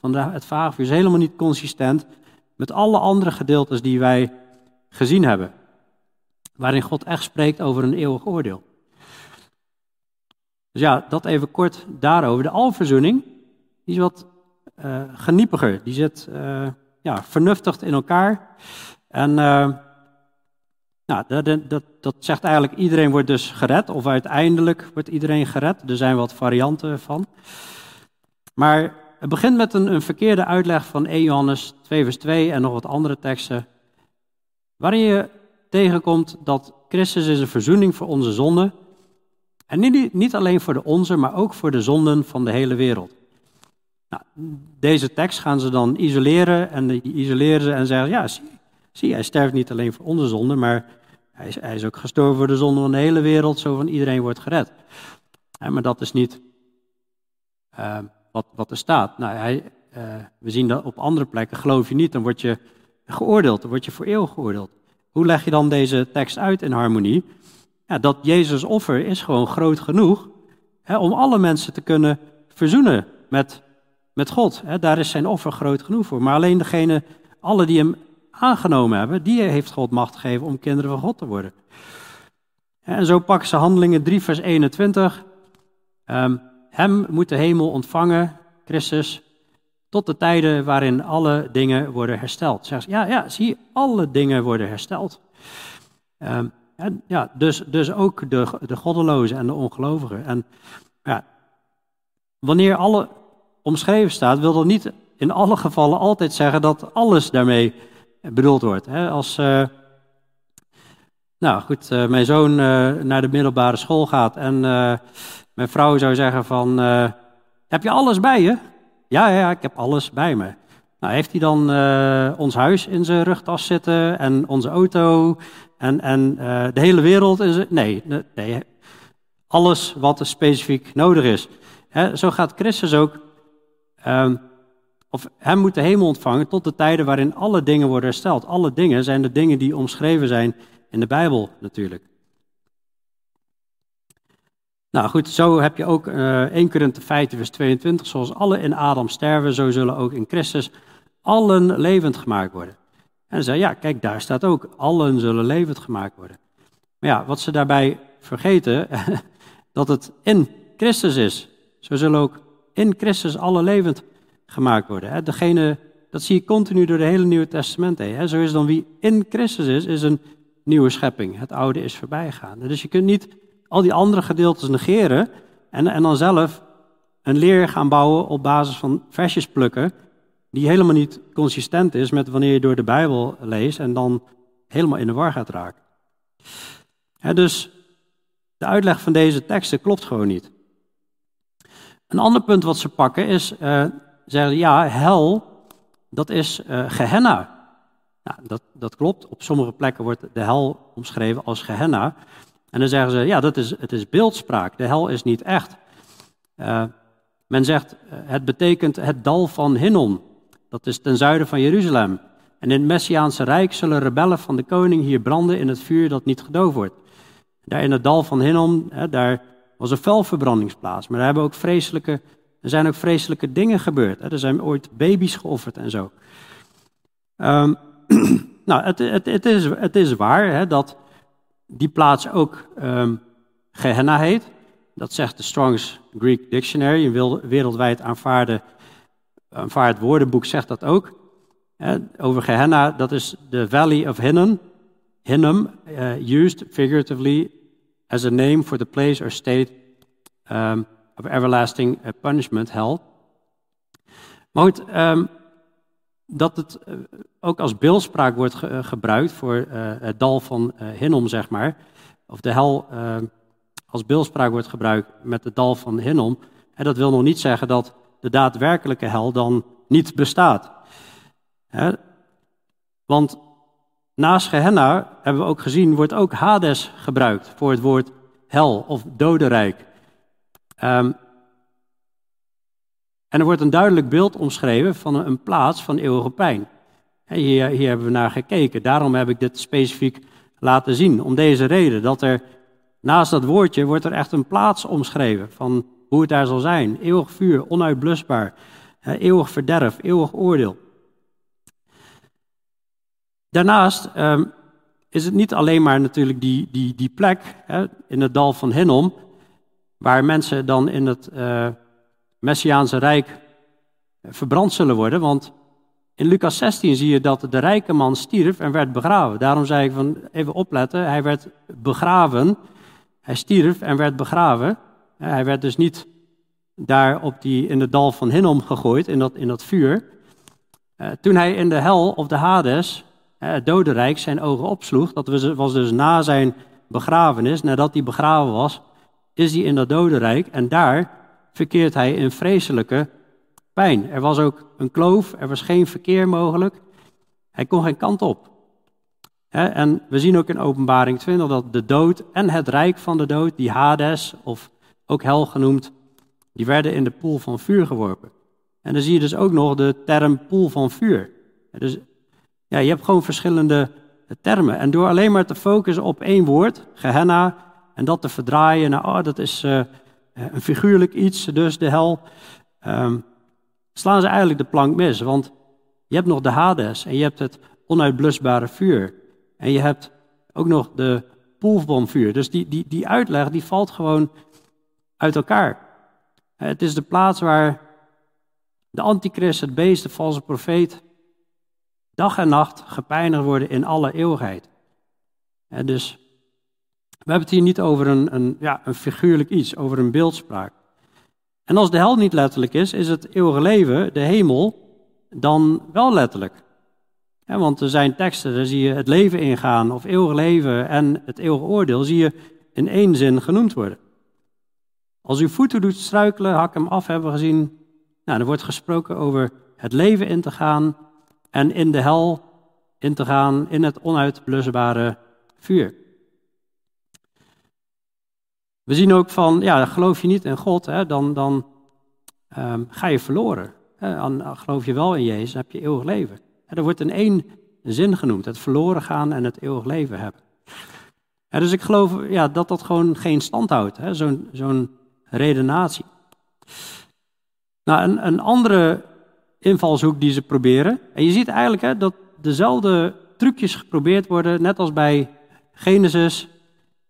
van het vage vuur is helemaal niet consistent met alle andere gedeeltes die wij gezien hebben. Waarin God echt spreekt over een eeuwig oordeel. Dus ja, dat even kort daarover. De alverzoening, die is wat uh, geniepiger. Die zit uh, ja, vernuftig in elkaar. En nou, dat, dat, dat, zegt eigenlijk iedereen wordt dus gered, of uiteindelijk wordt iedereen gered. Er zijn wat varianten van. Maar het begint met een, een verkeerde uitleg van 1 Johannes 2 vers 2 en nog wat andere teksten. Waarin je tegenkomt dat Christus is een verzoening voor onze zonden. En niet, niet alleen voor de onze, maar ook voor de zonden van de hele wereld. Nou, deze tekst gaan ze dan isoleren en isoleren ze en zeggen, ja, zie, zie, hij sterft niet alleen voor onze zonden, maar hij is, hij is ook gestorven voor de zonde van de hele wereld, zo van iedereen wordt gered. maar dat is niet uh, wat, wat er staat. Nou, hij, uh, we zien dat op andere plekken, geloof je niet, dan word je geoordeeld, dan word je voor eeuwig geoordeeld. hoe leg je dan deze tekst uit in harmonie? Ja, dat Jezus offer is gewoon groot genoeg hè, om alle mensen te kunnen verzoenen met, met God. Hè. Daar is zijn offer groot genoeg voor. Maar alleen degene, alle die hem aangenomen hebben, die heeft God macht gegeven om kinderen van God te worden. En zo pakken ze handelingen 3 vers 21. Ehm, hem moet de hemel ontvangen, Christus, tot de tijden waarin alle dingen worden hersteld. Zeg, ja, ja, zie, alle dingen worden hersteld. Um, en, ja, dus, dus ook de, de goddelozen en de ongelovigen. En ja, wanneer alle omschreven staat, wil dat niet in alle gevallen altijd zeggen dat alles daarmee bedoeld wordt. Hè? Als, uh, nou goed, uh, mijn zoon uh, naar de middelbare school gaat en mijn vrouw zou zeggen van, heb je alles bij je? Ja, ja, ik heb alles bij me. Nou, heeft hij dan ons huis in zijn rugtas zitten en onze auto en, en de hele wereld in zijn... Nee, nee, alles wat er specifiek nodig is. He, zo gaat Christus ook, um, of hem moet de hemel ontvangen tot de tijden waarin alle dingen worden hersteld. Alle dingen zijn de dingen die omschreven zijn in de Bijbel natuurlijk. Nou goed, zo heb je ook uh, 1 Korinthe 15 vers 22. Zoals alle in Adam sterven, zo zullen ook in Christus allen levend gemaakt worden. En ze zei, ja, kijk, daar staat ook, allen zullen levend gemaakt worden. Maar ja, wat ze daarbij vergeten, dat het in Christus is. Zo zullen ook in Christus alle levend gemaakt worden. Degene, dat zie je continu door de hele Nieuwe Testament. Zo is dan wie in Christus is, is een nieuwe schepping. Het oude is voorbijgaan. Dus je kunt niet al die andere gedeeltes negeren en, en dan zelf een leer gaan bouwen op basis van versjes plukken, die helemaal niet consistent is met wanneer je door de Bijbel leest en dan helemaal in de war gaat raken. dus de uitleg van deze teksten klopt gewoon niet. Een ander punt wat ze pakken is, uh, zeggen ja, hel, dat is uh, Gehenna. Nou, dat, dat klopt. Op sommige plekken wordt de hel omschreven als Gehenna. En dan zeggen ze, ja, dat is, het is beeldspraak. De hel is niet echt. Uh, men zegt, het betekent het dal van Hinnom. Dat is ten zuiden van Jeruzalem. En in het Messiaanse Rijk zullen rebellen van de koning hier branden in het vuur dat niet gedoofd wordt. Daar in het dal van Hinnom, daar was een vuilverbrandingsplaats. Maar daar hebben ook vreselijke, er zijn ook vreselijke dingen gebeurd. Hè. Er zijn ooit baby's geofferd en zo. Um, nou, het, het, het, is, het is waar hè, dat die plaats ook um, Gehenna heet. Dat zegt de Strong's Greek Dictionary, een wereldwijd aanvaarde, aanvaard woordenboek zegt dat ook. over Gehenna, dat is de Valley of Hinnom. Hinnom, uh, used figuratively as a name for the place or state um, of everlasting uh, punishment, hell. Maar goed, um, dat het uh, ook als beeldspraak wordt ge uh, gebruikt voor het dal van Hinnom, zeg maar. Of de hel als beeldspraak wordt gebruikt met het dal van Hinnom. Dat wil nog niet zeggen dat de daadwerkelijke hel dan niet bestaat. Hè? Want naast Gehenna, hebben we ook gezien, wordt ook Hades gebruikt voor het woord hel of dodenrijk. Um, en er wordt een duidelijk beeld omschreven van een, plaats van eeuwige pijn. Hier, hier hebben we naar gekeken. Daarom heb ik dit specifiek laten zien. Om deze reden, dat er naast dat woordje wordt er echt een plaats omschreven van hoe het daar zal zijn. Eeuwig vuur, onuitblusbaar, eeuwig verderf, eeuwig oordeel. Daarnaast um, is het niet alleen maar natuurlijk die, die, die plek hè, in het dal van Hinnom, waar mensen dan in het uh, Messiaanse Rijk verbrand zullen worden. Want in Lucas 16 zie je dat de rijke man stierf en werd begraven. Daarom zei ik van even opletten, hij werd begraven. Hij stierf en werd begraven. Hij werd dus niet daar op die, in het dal van Hinnom gegooid, in dat, in dat vuur. Toen hij in de hel of de Hades, uh, het dodenrijk, zijn ogen opsloeg, dat was dus na zijn begrafenis, nadat hij begraven was, is hij in dat dodenrijk en daar verkeert hij in vreselijke pijn. Er was ook een kloof, er was geen verkeer mogelijk. Hij kon geen kant op. En we zien ook in Openbaring 20 dat de dood en het rijk van de dood, die Hades, of ook hel genoemd, die werden in de poel van vuur geworpen. En dan zie je dus ook nog de term poel van vuur. Dus ja, je hebt gewoon verschillende termen. En door alleen maar te focussen op één woord, Gehenna, en dat te verdraaien, nou, oh, dat is uh, een figuurlijk iets, dus de hel, um, slaan ze eigenlijk de plank mis. Want je hebt nog de Hades en je hebt het onuitblusbare vuur. En je hebt ook nog de poelbomvuur. Dus die, die, die uitleg die valt gewoon uit elkaar. Het is de plaats waar de antichrist, het beest, de valse profeet, dag en nacht gepijnigd worden in alle eeuwigheid. dus we hebben het hier niet over een, een, ja, een figuurlijk iets, over een beeldspraak. En als de hel niet letterlijk is, is het eeuwige leven, de hemel, dan wel letterlijk. want er zijn teksten, daar zie je het leven ingaan, of eeuwig leven en het eeuwige oordeel, zie je in één zin genoemd worden. Als uw voeten doet struikelen, hak hem af, hebben we gezien. Nou, er wordt gesproken over het leven in te gaan en in de hel in te gaan, in het onuitblusbare vuur. We zien ook van, ja, geloof je niet in God, hè, dan, dan um, ga je verloren. Dan geloof je wel in Jezus, heb je eeuwig leven. Er wordt in één zin genoemd, het verloren gaan en het eeuwig leven hebben. dus ik geloof ja, dat dat gewoon geen stand houdt, zo'n zo'n redenatie. Nou, een, een, andere invalshoek die ze proberen, en je ziet eigenlijk hè, dat dezelfde trucjes geprobeerd worden, net als bij Genesis.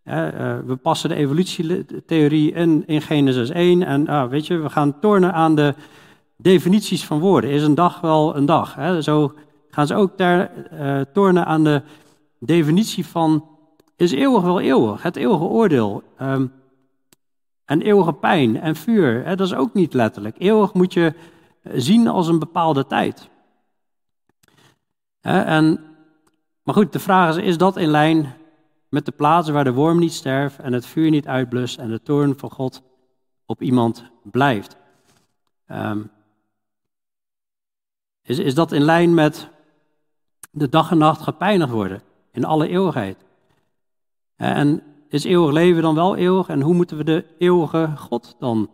Uh, we passen de evolutietheorie in, in Genesis 1 en uh, weet je, we gaan tornen aan de definities van woorden. Is een dag wel een dag? Hè? Zo gaan ze ook ter, uh, tornen aan de definitie van is eeuwig wel eeuwig? Het eeuwige oordeel. Um, en eeuwige pijn en vuur. Hè? Dat is ook niet letterlijk. Eeuwig moet je zien als een bepaalde tijd. Hè? En, maar goed, de vraag is, is dat in lijn met de plaatsen waar de worm niet sterft en het vuur niet uitblust en de toorn van God op iemand blijft? Um, is, is dat in lijn met de dag en nacht gepijnigd worden in alle eeuwigheid? En is eeuwig leven dan wel eeuwig? En hoe moeten we de eeuwige God dan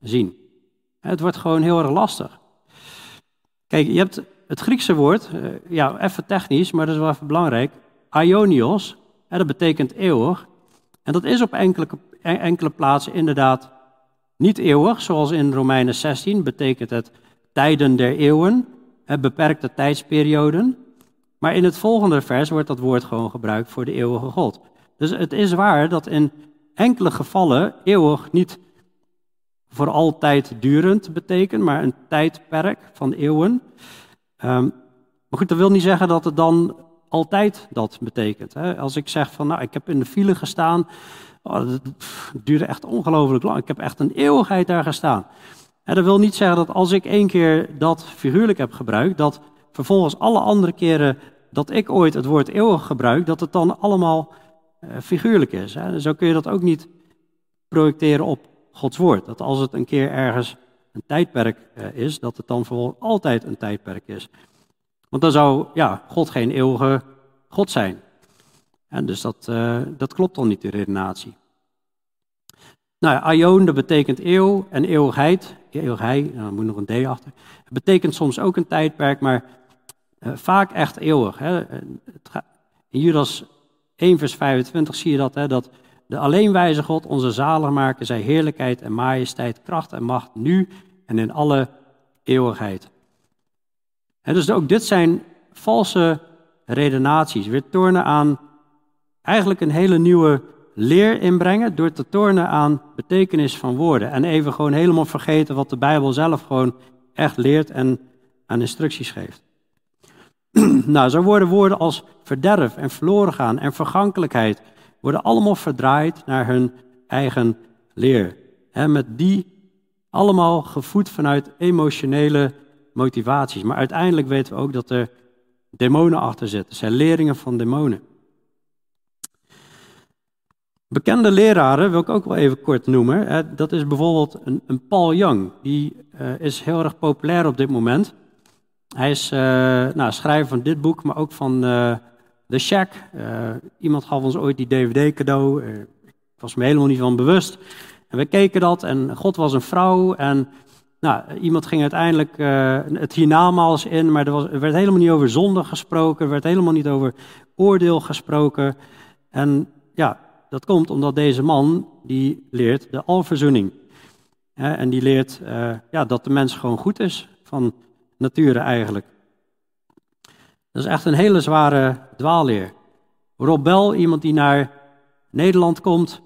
zien? Het wordt gewoon heel erg lastig. Kijk, je hebt het Griekse woord, eh, ja, even technisch, maar dat is wel even belangrijk. Aionios, dat betekent eeuwig. En dat is op enkele, enkele plaatsen inderdaad niet eeuwig, zoals in Romeinen 16 betekent het tijden der eeuwen beperkte tijdsperioden. Maar in het volgende vers wordt dat woord gewoon gebruikt voor de eeuwige God. Dus het is waar dat in enkele gevallen eeuwig niet voor altijd durend betekent, maar een tijdperk van eeuwen. Um, maar goed, dat wil niet zeggen dat het dan altijd dat betekent. Hè. Als ik zeg van, nou, ik heb in de file gestaan, oh, dat duurde echt ongelooflijk lang. Ik heb echt een eeuwigheid daar gestaan. En dat wil niet zeggen dat als ik één keer dat figuurlijk heb gebruikt, dat vervolgens alle andere keren dat ik ooit het woord eeuwig gebruik, dat het dan allemaal uh, figuurlijk is. Hè. Zo kun je dat ook niet projecteren op Gods woord. Dat als het een keer ergens een tijdperk uh, is, dat het dan voor altijd een tijdperk is. Want dan zou ja, God geen eeuwige God zijn. En dus dat, uh, dat klopt dan niet, de redenatie. Nou aion, dat betekent eeuw en eeuwigheid. Eeuwigheid, nou, moet nog een D achter. Het betekent soms ook een tijdperk, maar uh, vaak echt eeuwig. Hè. In Judas 1 vers 25 zie je dat, hè, dat de alleenwijze God, onze zaligmaker, zij heerlijkheid en majesteit, kracht en macht, nu en in alle eeuwigheid. En dus ook dit zijn valse redenaties. Weer tornen aan eigenlijk een hele nieuwe leer inbrengen door te tornen aan betekenis van woorden. En even gewoon helemaal vergeten wat de Bijbel zelf gewoon echt leert en aan instructies geeft. nou, zo worden woorden als verderf en verloren gaan en vergankelijkheid worden allemaal verdraaid naar hun eigen leer. He, met die allemaal gevoed vanuit emotionele motivaties. Maar uiteindelijk weten we ook dat er demonen achter zitten. Zijn leringen van demonen. Bekende leraren wil ik ook wel even kort noemen. Dat is bijvoorbeeld een, een Paul Young. Die uh, is heel erg populair op dit moment. Hij is uh, nou, schrijver van dit boek, maar ook van uh, The Shack. iemand gaf ons ooit die DVD cadeau. ik was me helemaal niet van bewust. En we keken dat en God was een vrouw. En Nou, iemand ging uiteindelijk uh, het hiernamaals in, maar er, was, er werd helemaal niet over zonde gesproken, er werd helemaal niet over oordeel gesproken. En ja, dat komt omdat deze man, die leert de alverzoening. en die leert uh, ja, dat de mens gewoon goed is, van nature eigenlijk. Dat is echt een hele zware dwaalleer. Rob Bell, iemand die naar Nederland komt,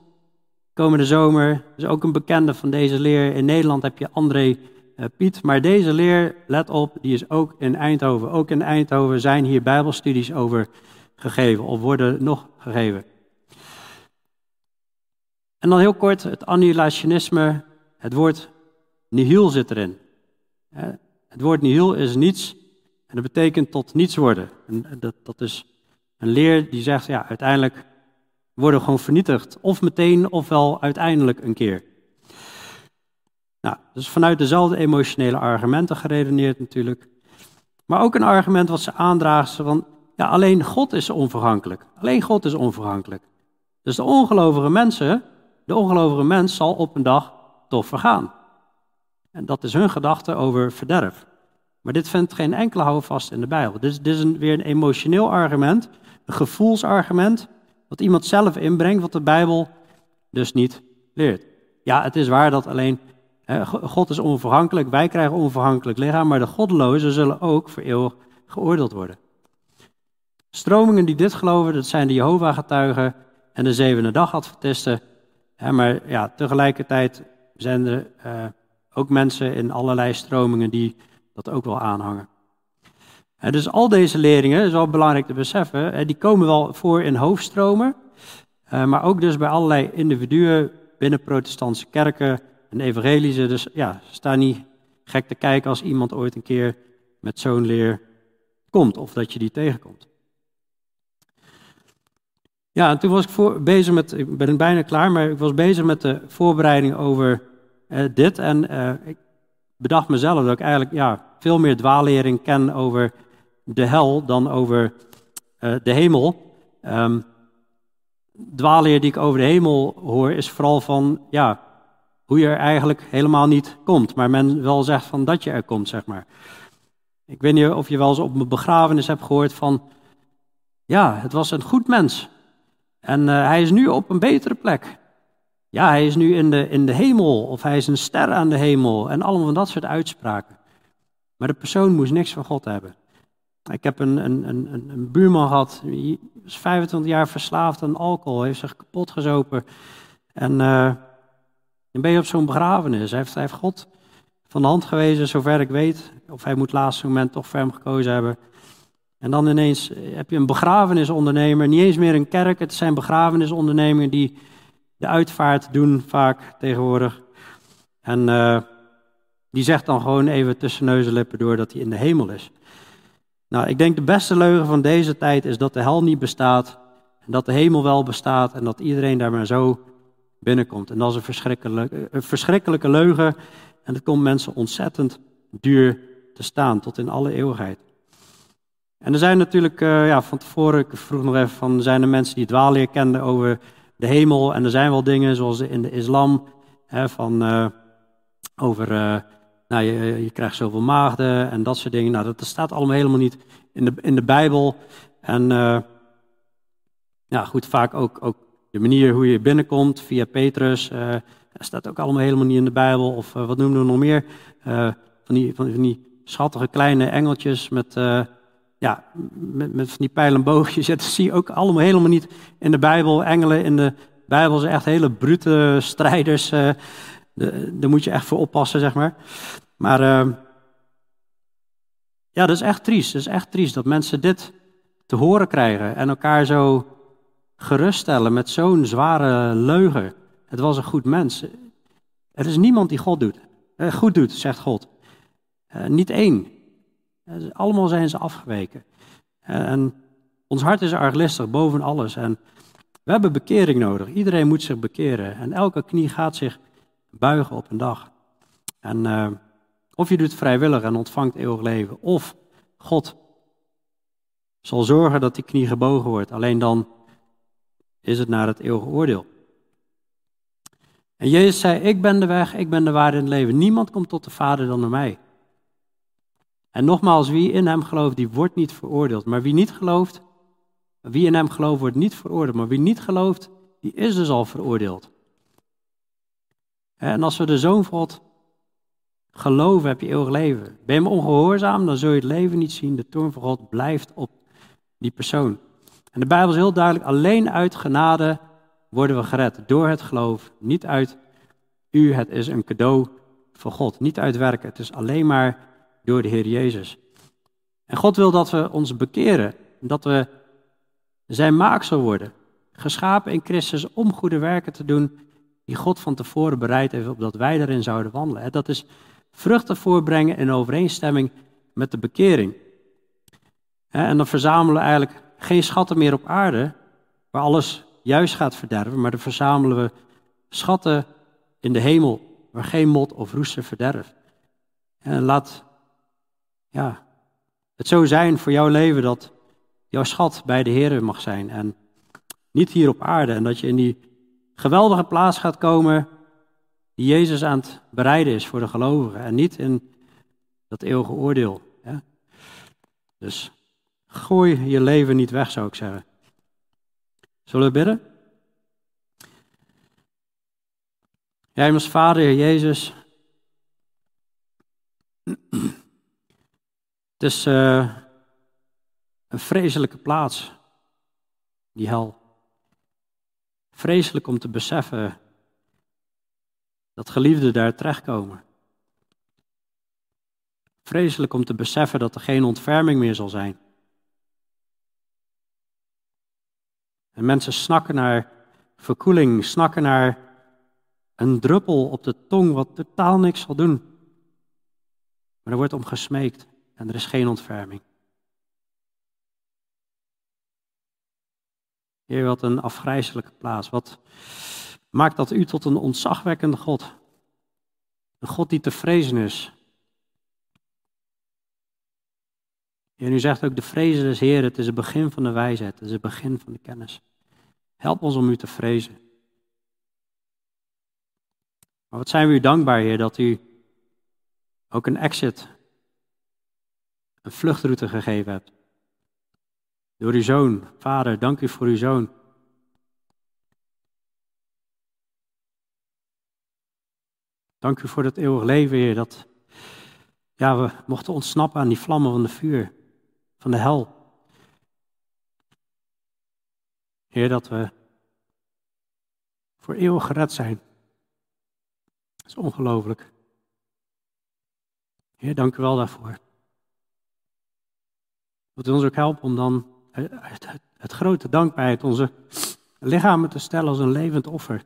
komende zomer, is ook een bekende van deze leer. In Nederland heb je André uh, Piet, maar deze leer, let op, die is ook in Eindhoven. Ook in Eindhoven zijn hier bijbelstudies over gegeven, of worden nog gegeven. En dan heel kort, het annihilationisme, het woord nihil zit erin. Het woord nihil is niets en dat betekent tot niets worden. En dat, dat is een leer die zegt, ja, uiteindelijk worden gewoon vernietigd. Of meteen, ofwel uiteindelijk een keer. Nou, dus vanuit dezelfde emotionele argumenten geredeneerd natuurlijk. Maar ook een argument wat ze aandragen van, ja, alleen God is onvergankelijk. Alleen God is onvergankelijk. Dus de ongelovige mensen, de ongelovige mens zal op een dag toch vergaan. En dat is hun gedachte over verderf. Maar dit vindt geen enkele houvast in de Bijbel. Dit is, dit is weer een emotioneel argument, een gevoelsargument, wat iemand zelf inbrengt, wat de Bijbel dus niet leert. Ja, het is waar dat alleen hè, God is onverhankelijk, wij krijgen onverhankelijk lichaam, maar de goddelozen zullen ook voor eeuwig geoordeeld worden. Stromingen die dit geloven, dat zijn de Jehovah-getuigen en de zevende dag-adventisten. Maar ja, tegelijkertijd zijn er uh, ook mensen in allerlei stromingen die dat ook wel aanhangen. Dus al deze leringen, is wel belangrijk te beseffen, die komen wel voor in hoofdstromen, eh, maar ook dus bij allerlei individuen binnen protestantse kerken en evangelische. Dus ja, sta niet gek te kijken als iemand ooit een keer met zo'n leer komt of dat je die tegenkomt. Ja, en toen was ik voor, bezig met, ik ben bijna klaar, maar ik was bezig met de voorbereiding over uh, dit. En uh, ik bedacht mezelf dat ik eigenlijk ja, veel meer dwaallering ken over de hel dan over uh, de hemel. Um, dwaalleer die ik over de hemel hoor is vooral van ja, hoe je er eigenlijk helemaal niet komt. Maar men wel zegt van dat je er komt, zeg maar. Ik weet niet of je wel eens op mijn begrafenis hebt gehoord van ja, het was een goed mens. En uh, hij is nu op een betere plek. Ja, hij is nu in de, in de hemel, of hij is een ster aan de hemel, en allemaal van dat soort uitspraken. Maar de persoon moest niks van God hebben. Ik heb een, een, een, een buurman gehad, die was 25 jaar verslaafd aan alcohol, heeft zich kapot gezopen. En uh, dan ben je op zo'n begrafenis. Hij heeft, hij God van de hand gewezen, zover ik weet. Of hij moet het laatste moment toch voor hem gekozen hebben. En dan ineens heb je een begrafenisondernemer, niet eens meer een kerk, het zijn begrafenisondernemingen die de uitvaart doen vaak tegenwoordig. En uh, die zegt dan gewoon even tussen neus en lippen door dat hij in de hemel is. Nou, ik denk de beste leugen van deze tijd is dat de hel niet bestaat. En dat de hemel wel bestaat en dat iedereen daar maar zo binnenkomt. En dat is een verschrikkelijke, een verschrikkelijke leugen. En het komt mensen ontzettend duur te staan, tot in alle eeuwigheid. En er zijn natuurlijk, uh, ja, van tevoren, ik vroeg nog even van, zijn er mensen die dwaalleer kenden over de hemel? En er zijn wel dingen, zoals in de islam, hè, van, uh, over, uh, nou, je, je, krijgt zoveel maagden en dat soort dingen. Nou, dat, staat allemaal helemaal niet in de, in de Bijbel. En ja, goed, vaak ook, ook de manier hoe je binnenkomt via Petrus, dat staat ook allemaal helemaal niet in de Bijbel. Of wat noemen we nog meer? van, die, van, die schattige kleine engeltjes met ja, met, met van die pijlenboogjes. Dat zie je ook allemaal helemaal niet in de Bijbel. Engelen in de Bijbel zijn echt hele brute strijders. Daar moet je echt voor oppassen, zeg maar. Maar uh, ja, dat is echt triest. Dat is echt triest dat mensen dit te horen krijgen en elkaar zo geruststellen met zo'n zware leugen. Het was een goed mens. Er is niemand die God doet. Eh, goed doet, zegt God. Uh, niet één. Allemaal zijn ze afgeweken. En ons hart is arglistig boven alles. En we hebben bekering nodig. Iedereen moet zich bekeren. En elke knie gaat zich buigen op een dag. En uh, of je doet vrijwillig en ontvangt eeuwig leven, of God zal zorgen dat die knie gebogen wordt. Alleen dan is het naar het eeuwige oordeel. En Jezus zei, ik ben de weg, ik ben de waarde in het leven. Niemand komt tot de Vader dan door mij. En nogmaals, wie in hem gelooft, die wordt niet veroordeeld. Maar wie niet gelooft, wie in hem gelooft, wordt niet veroordeeld. Maar wie niet gelooft, die is dus al veroordeeld. En als we de Zoon van God geloven, heb je eeuwig leven. Ben je me ongehoorzaam, dan zul je het leven niet zien. De toorn van God blijft op die persoon. En de Bijbel is heel duidelijk, alleen uit genade worden we gered. Door het geloof, niet uit u, het is een cadeau van God. Niet uit werken, het is alleen maar door de Heer Jezus. En God wil dat we ons bekeren, dat we zijn maaksel worden. Geschapen in Christus om goede werken te doen die God van tevoren bereid heeft, opdat wij erin zouden wandelen. Dat is vruchten voorbrengen in overeenstemming met de bekering. En dan verzamelen we eigenlijk geen schatten meer op aarde, waar alles juist gaat verderven, maar dan verzamelen we schatten in de hemel, waar geen mot of roester verderft. En laat ja, het zo zijn voor jouw leven dat jouw schat bij de Heer mag zijn en niet hier op aarde. En dat je in die geweldige plaats gaat komen die Jezus aan het bereiden is voor de gelovigen en niet in dat eeuwige oordeel. Dus gooi je leven niet weg, zou ik zeggen. Zullen we bidden? Jij, Vader, Jezus. Het is uh, een vreselijke plaats, die hel. Vreselijk om te beseffen dat geliefden daar terechtkomen. Vreselijk om te beseffen dat er geen ontferming meer zal zijn. En mensen snakken naar verkoeling, snakken naar een druppel op de tong wat totaal niks zal doen. Maar er wordt om gesmeekt en er is geen ontferming. Heer, wat een afgrijzelijke plaats. Wat maakt dat u tot een ontzagwekkende God? Een God die te vrezen is. En u zegt ook, de vrezen des Heer, het is het begin van de wijsheid, het is het begin van de kennis. Help ons om u te vrezen. Maar wat zijn we u dankbaar, Heer, dat u ook een exit, een vluchtroute gegeven hebt. Door uw zoon. Vader, dank u voor uw zoon. Dank u voor het eeuwig leven, Heer, dat ja, we mochten ontsnappen aan die vlammen van de vuur, van de hel. Heer, dat we voor eeuwig gered zijn. Dat is ongelooflijk. Heer, dank u wel daarvoor. Wilt u ons ook helpen om dan het, grote dankbaarheid onze lichamen te stellen als een levend offer.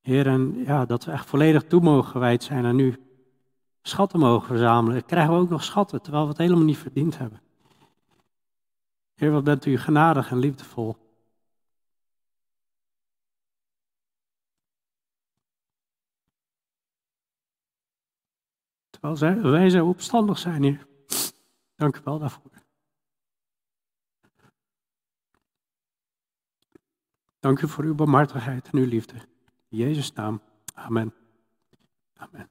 Heer, en ja, dat we echt volledig toe mogen gewijd zijn aan u. Schatten mogen verzamelen. Krijgen we ook nog schatten, terwijl we het helemaal niet verdiend hebben. Heer, wat bent u genadig en liefdevol. Terwijl wij zo opstandig zijn, Heer. Dank u wel daarvoor. Dank u voor uw barmhartigheid en uw liefde. In Jezus' naam. Amen. Amen.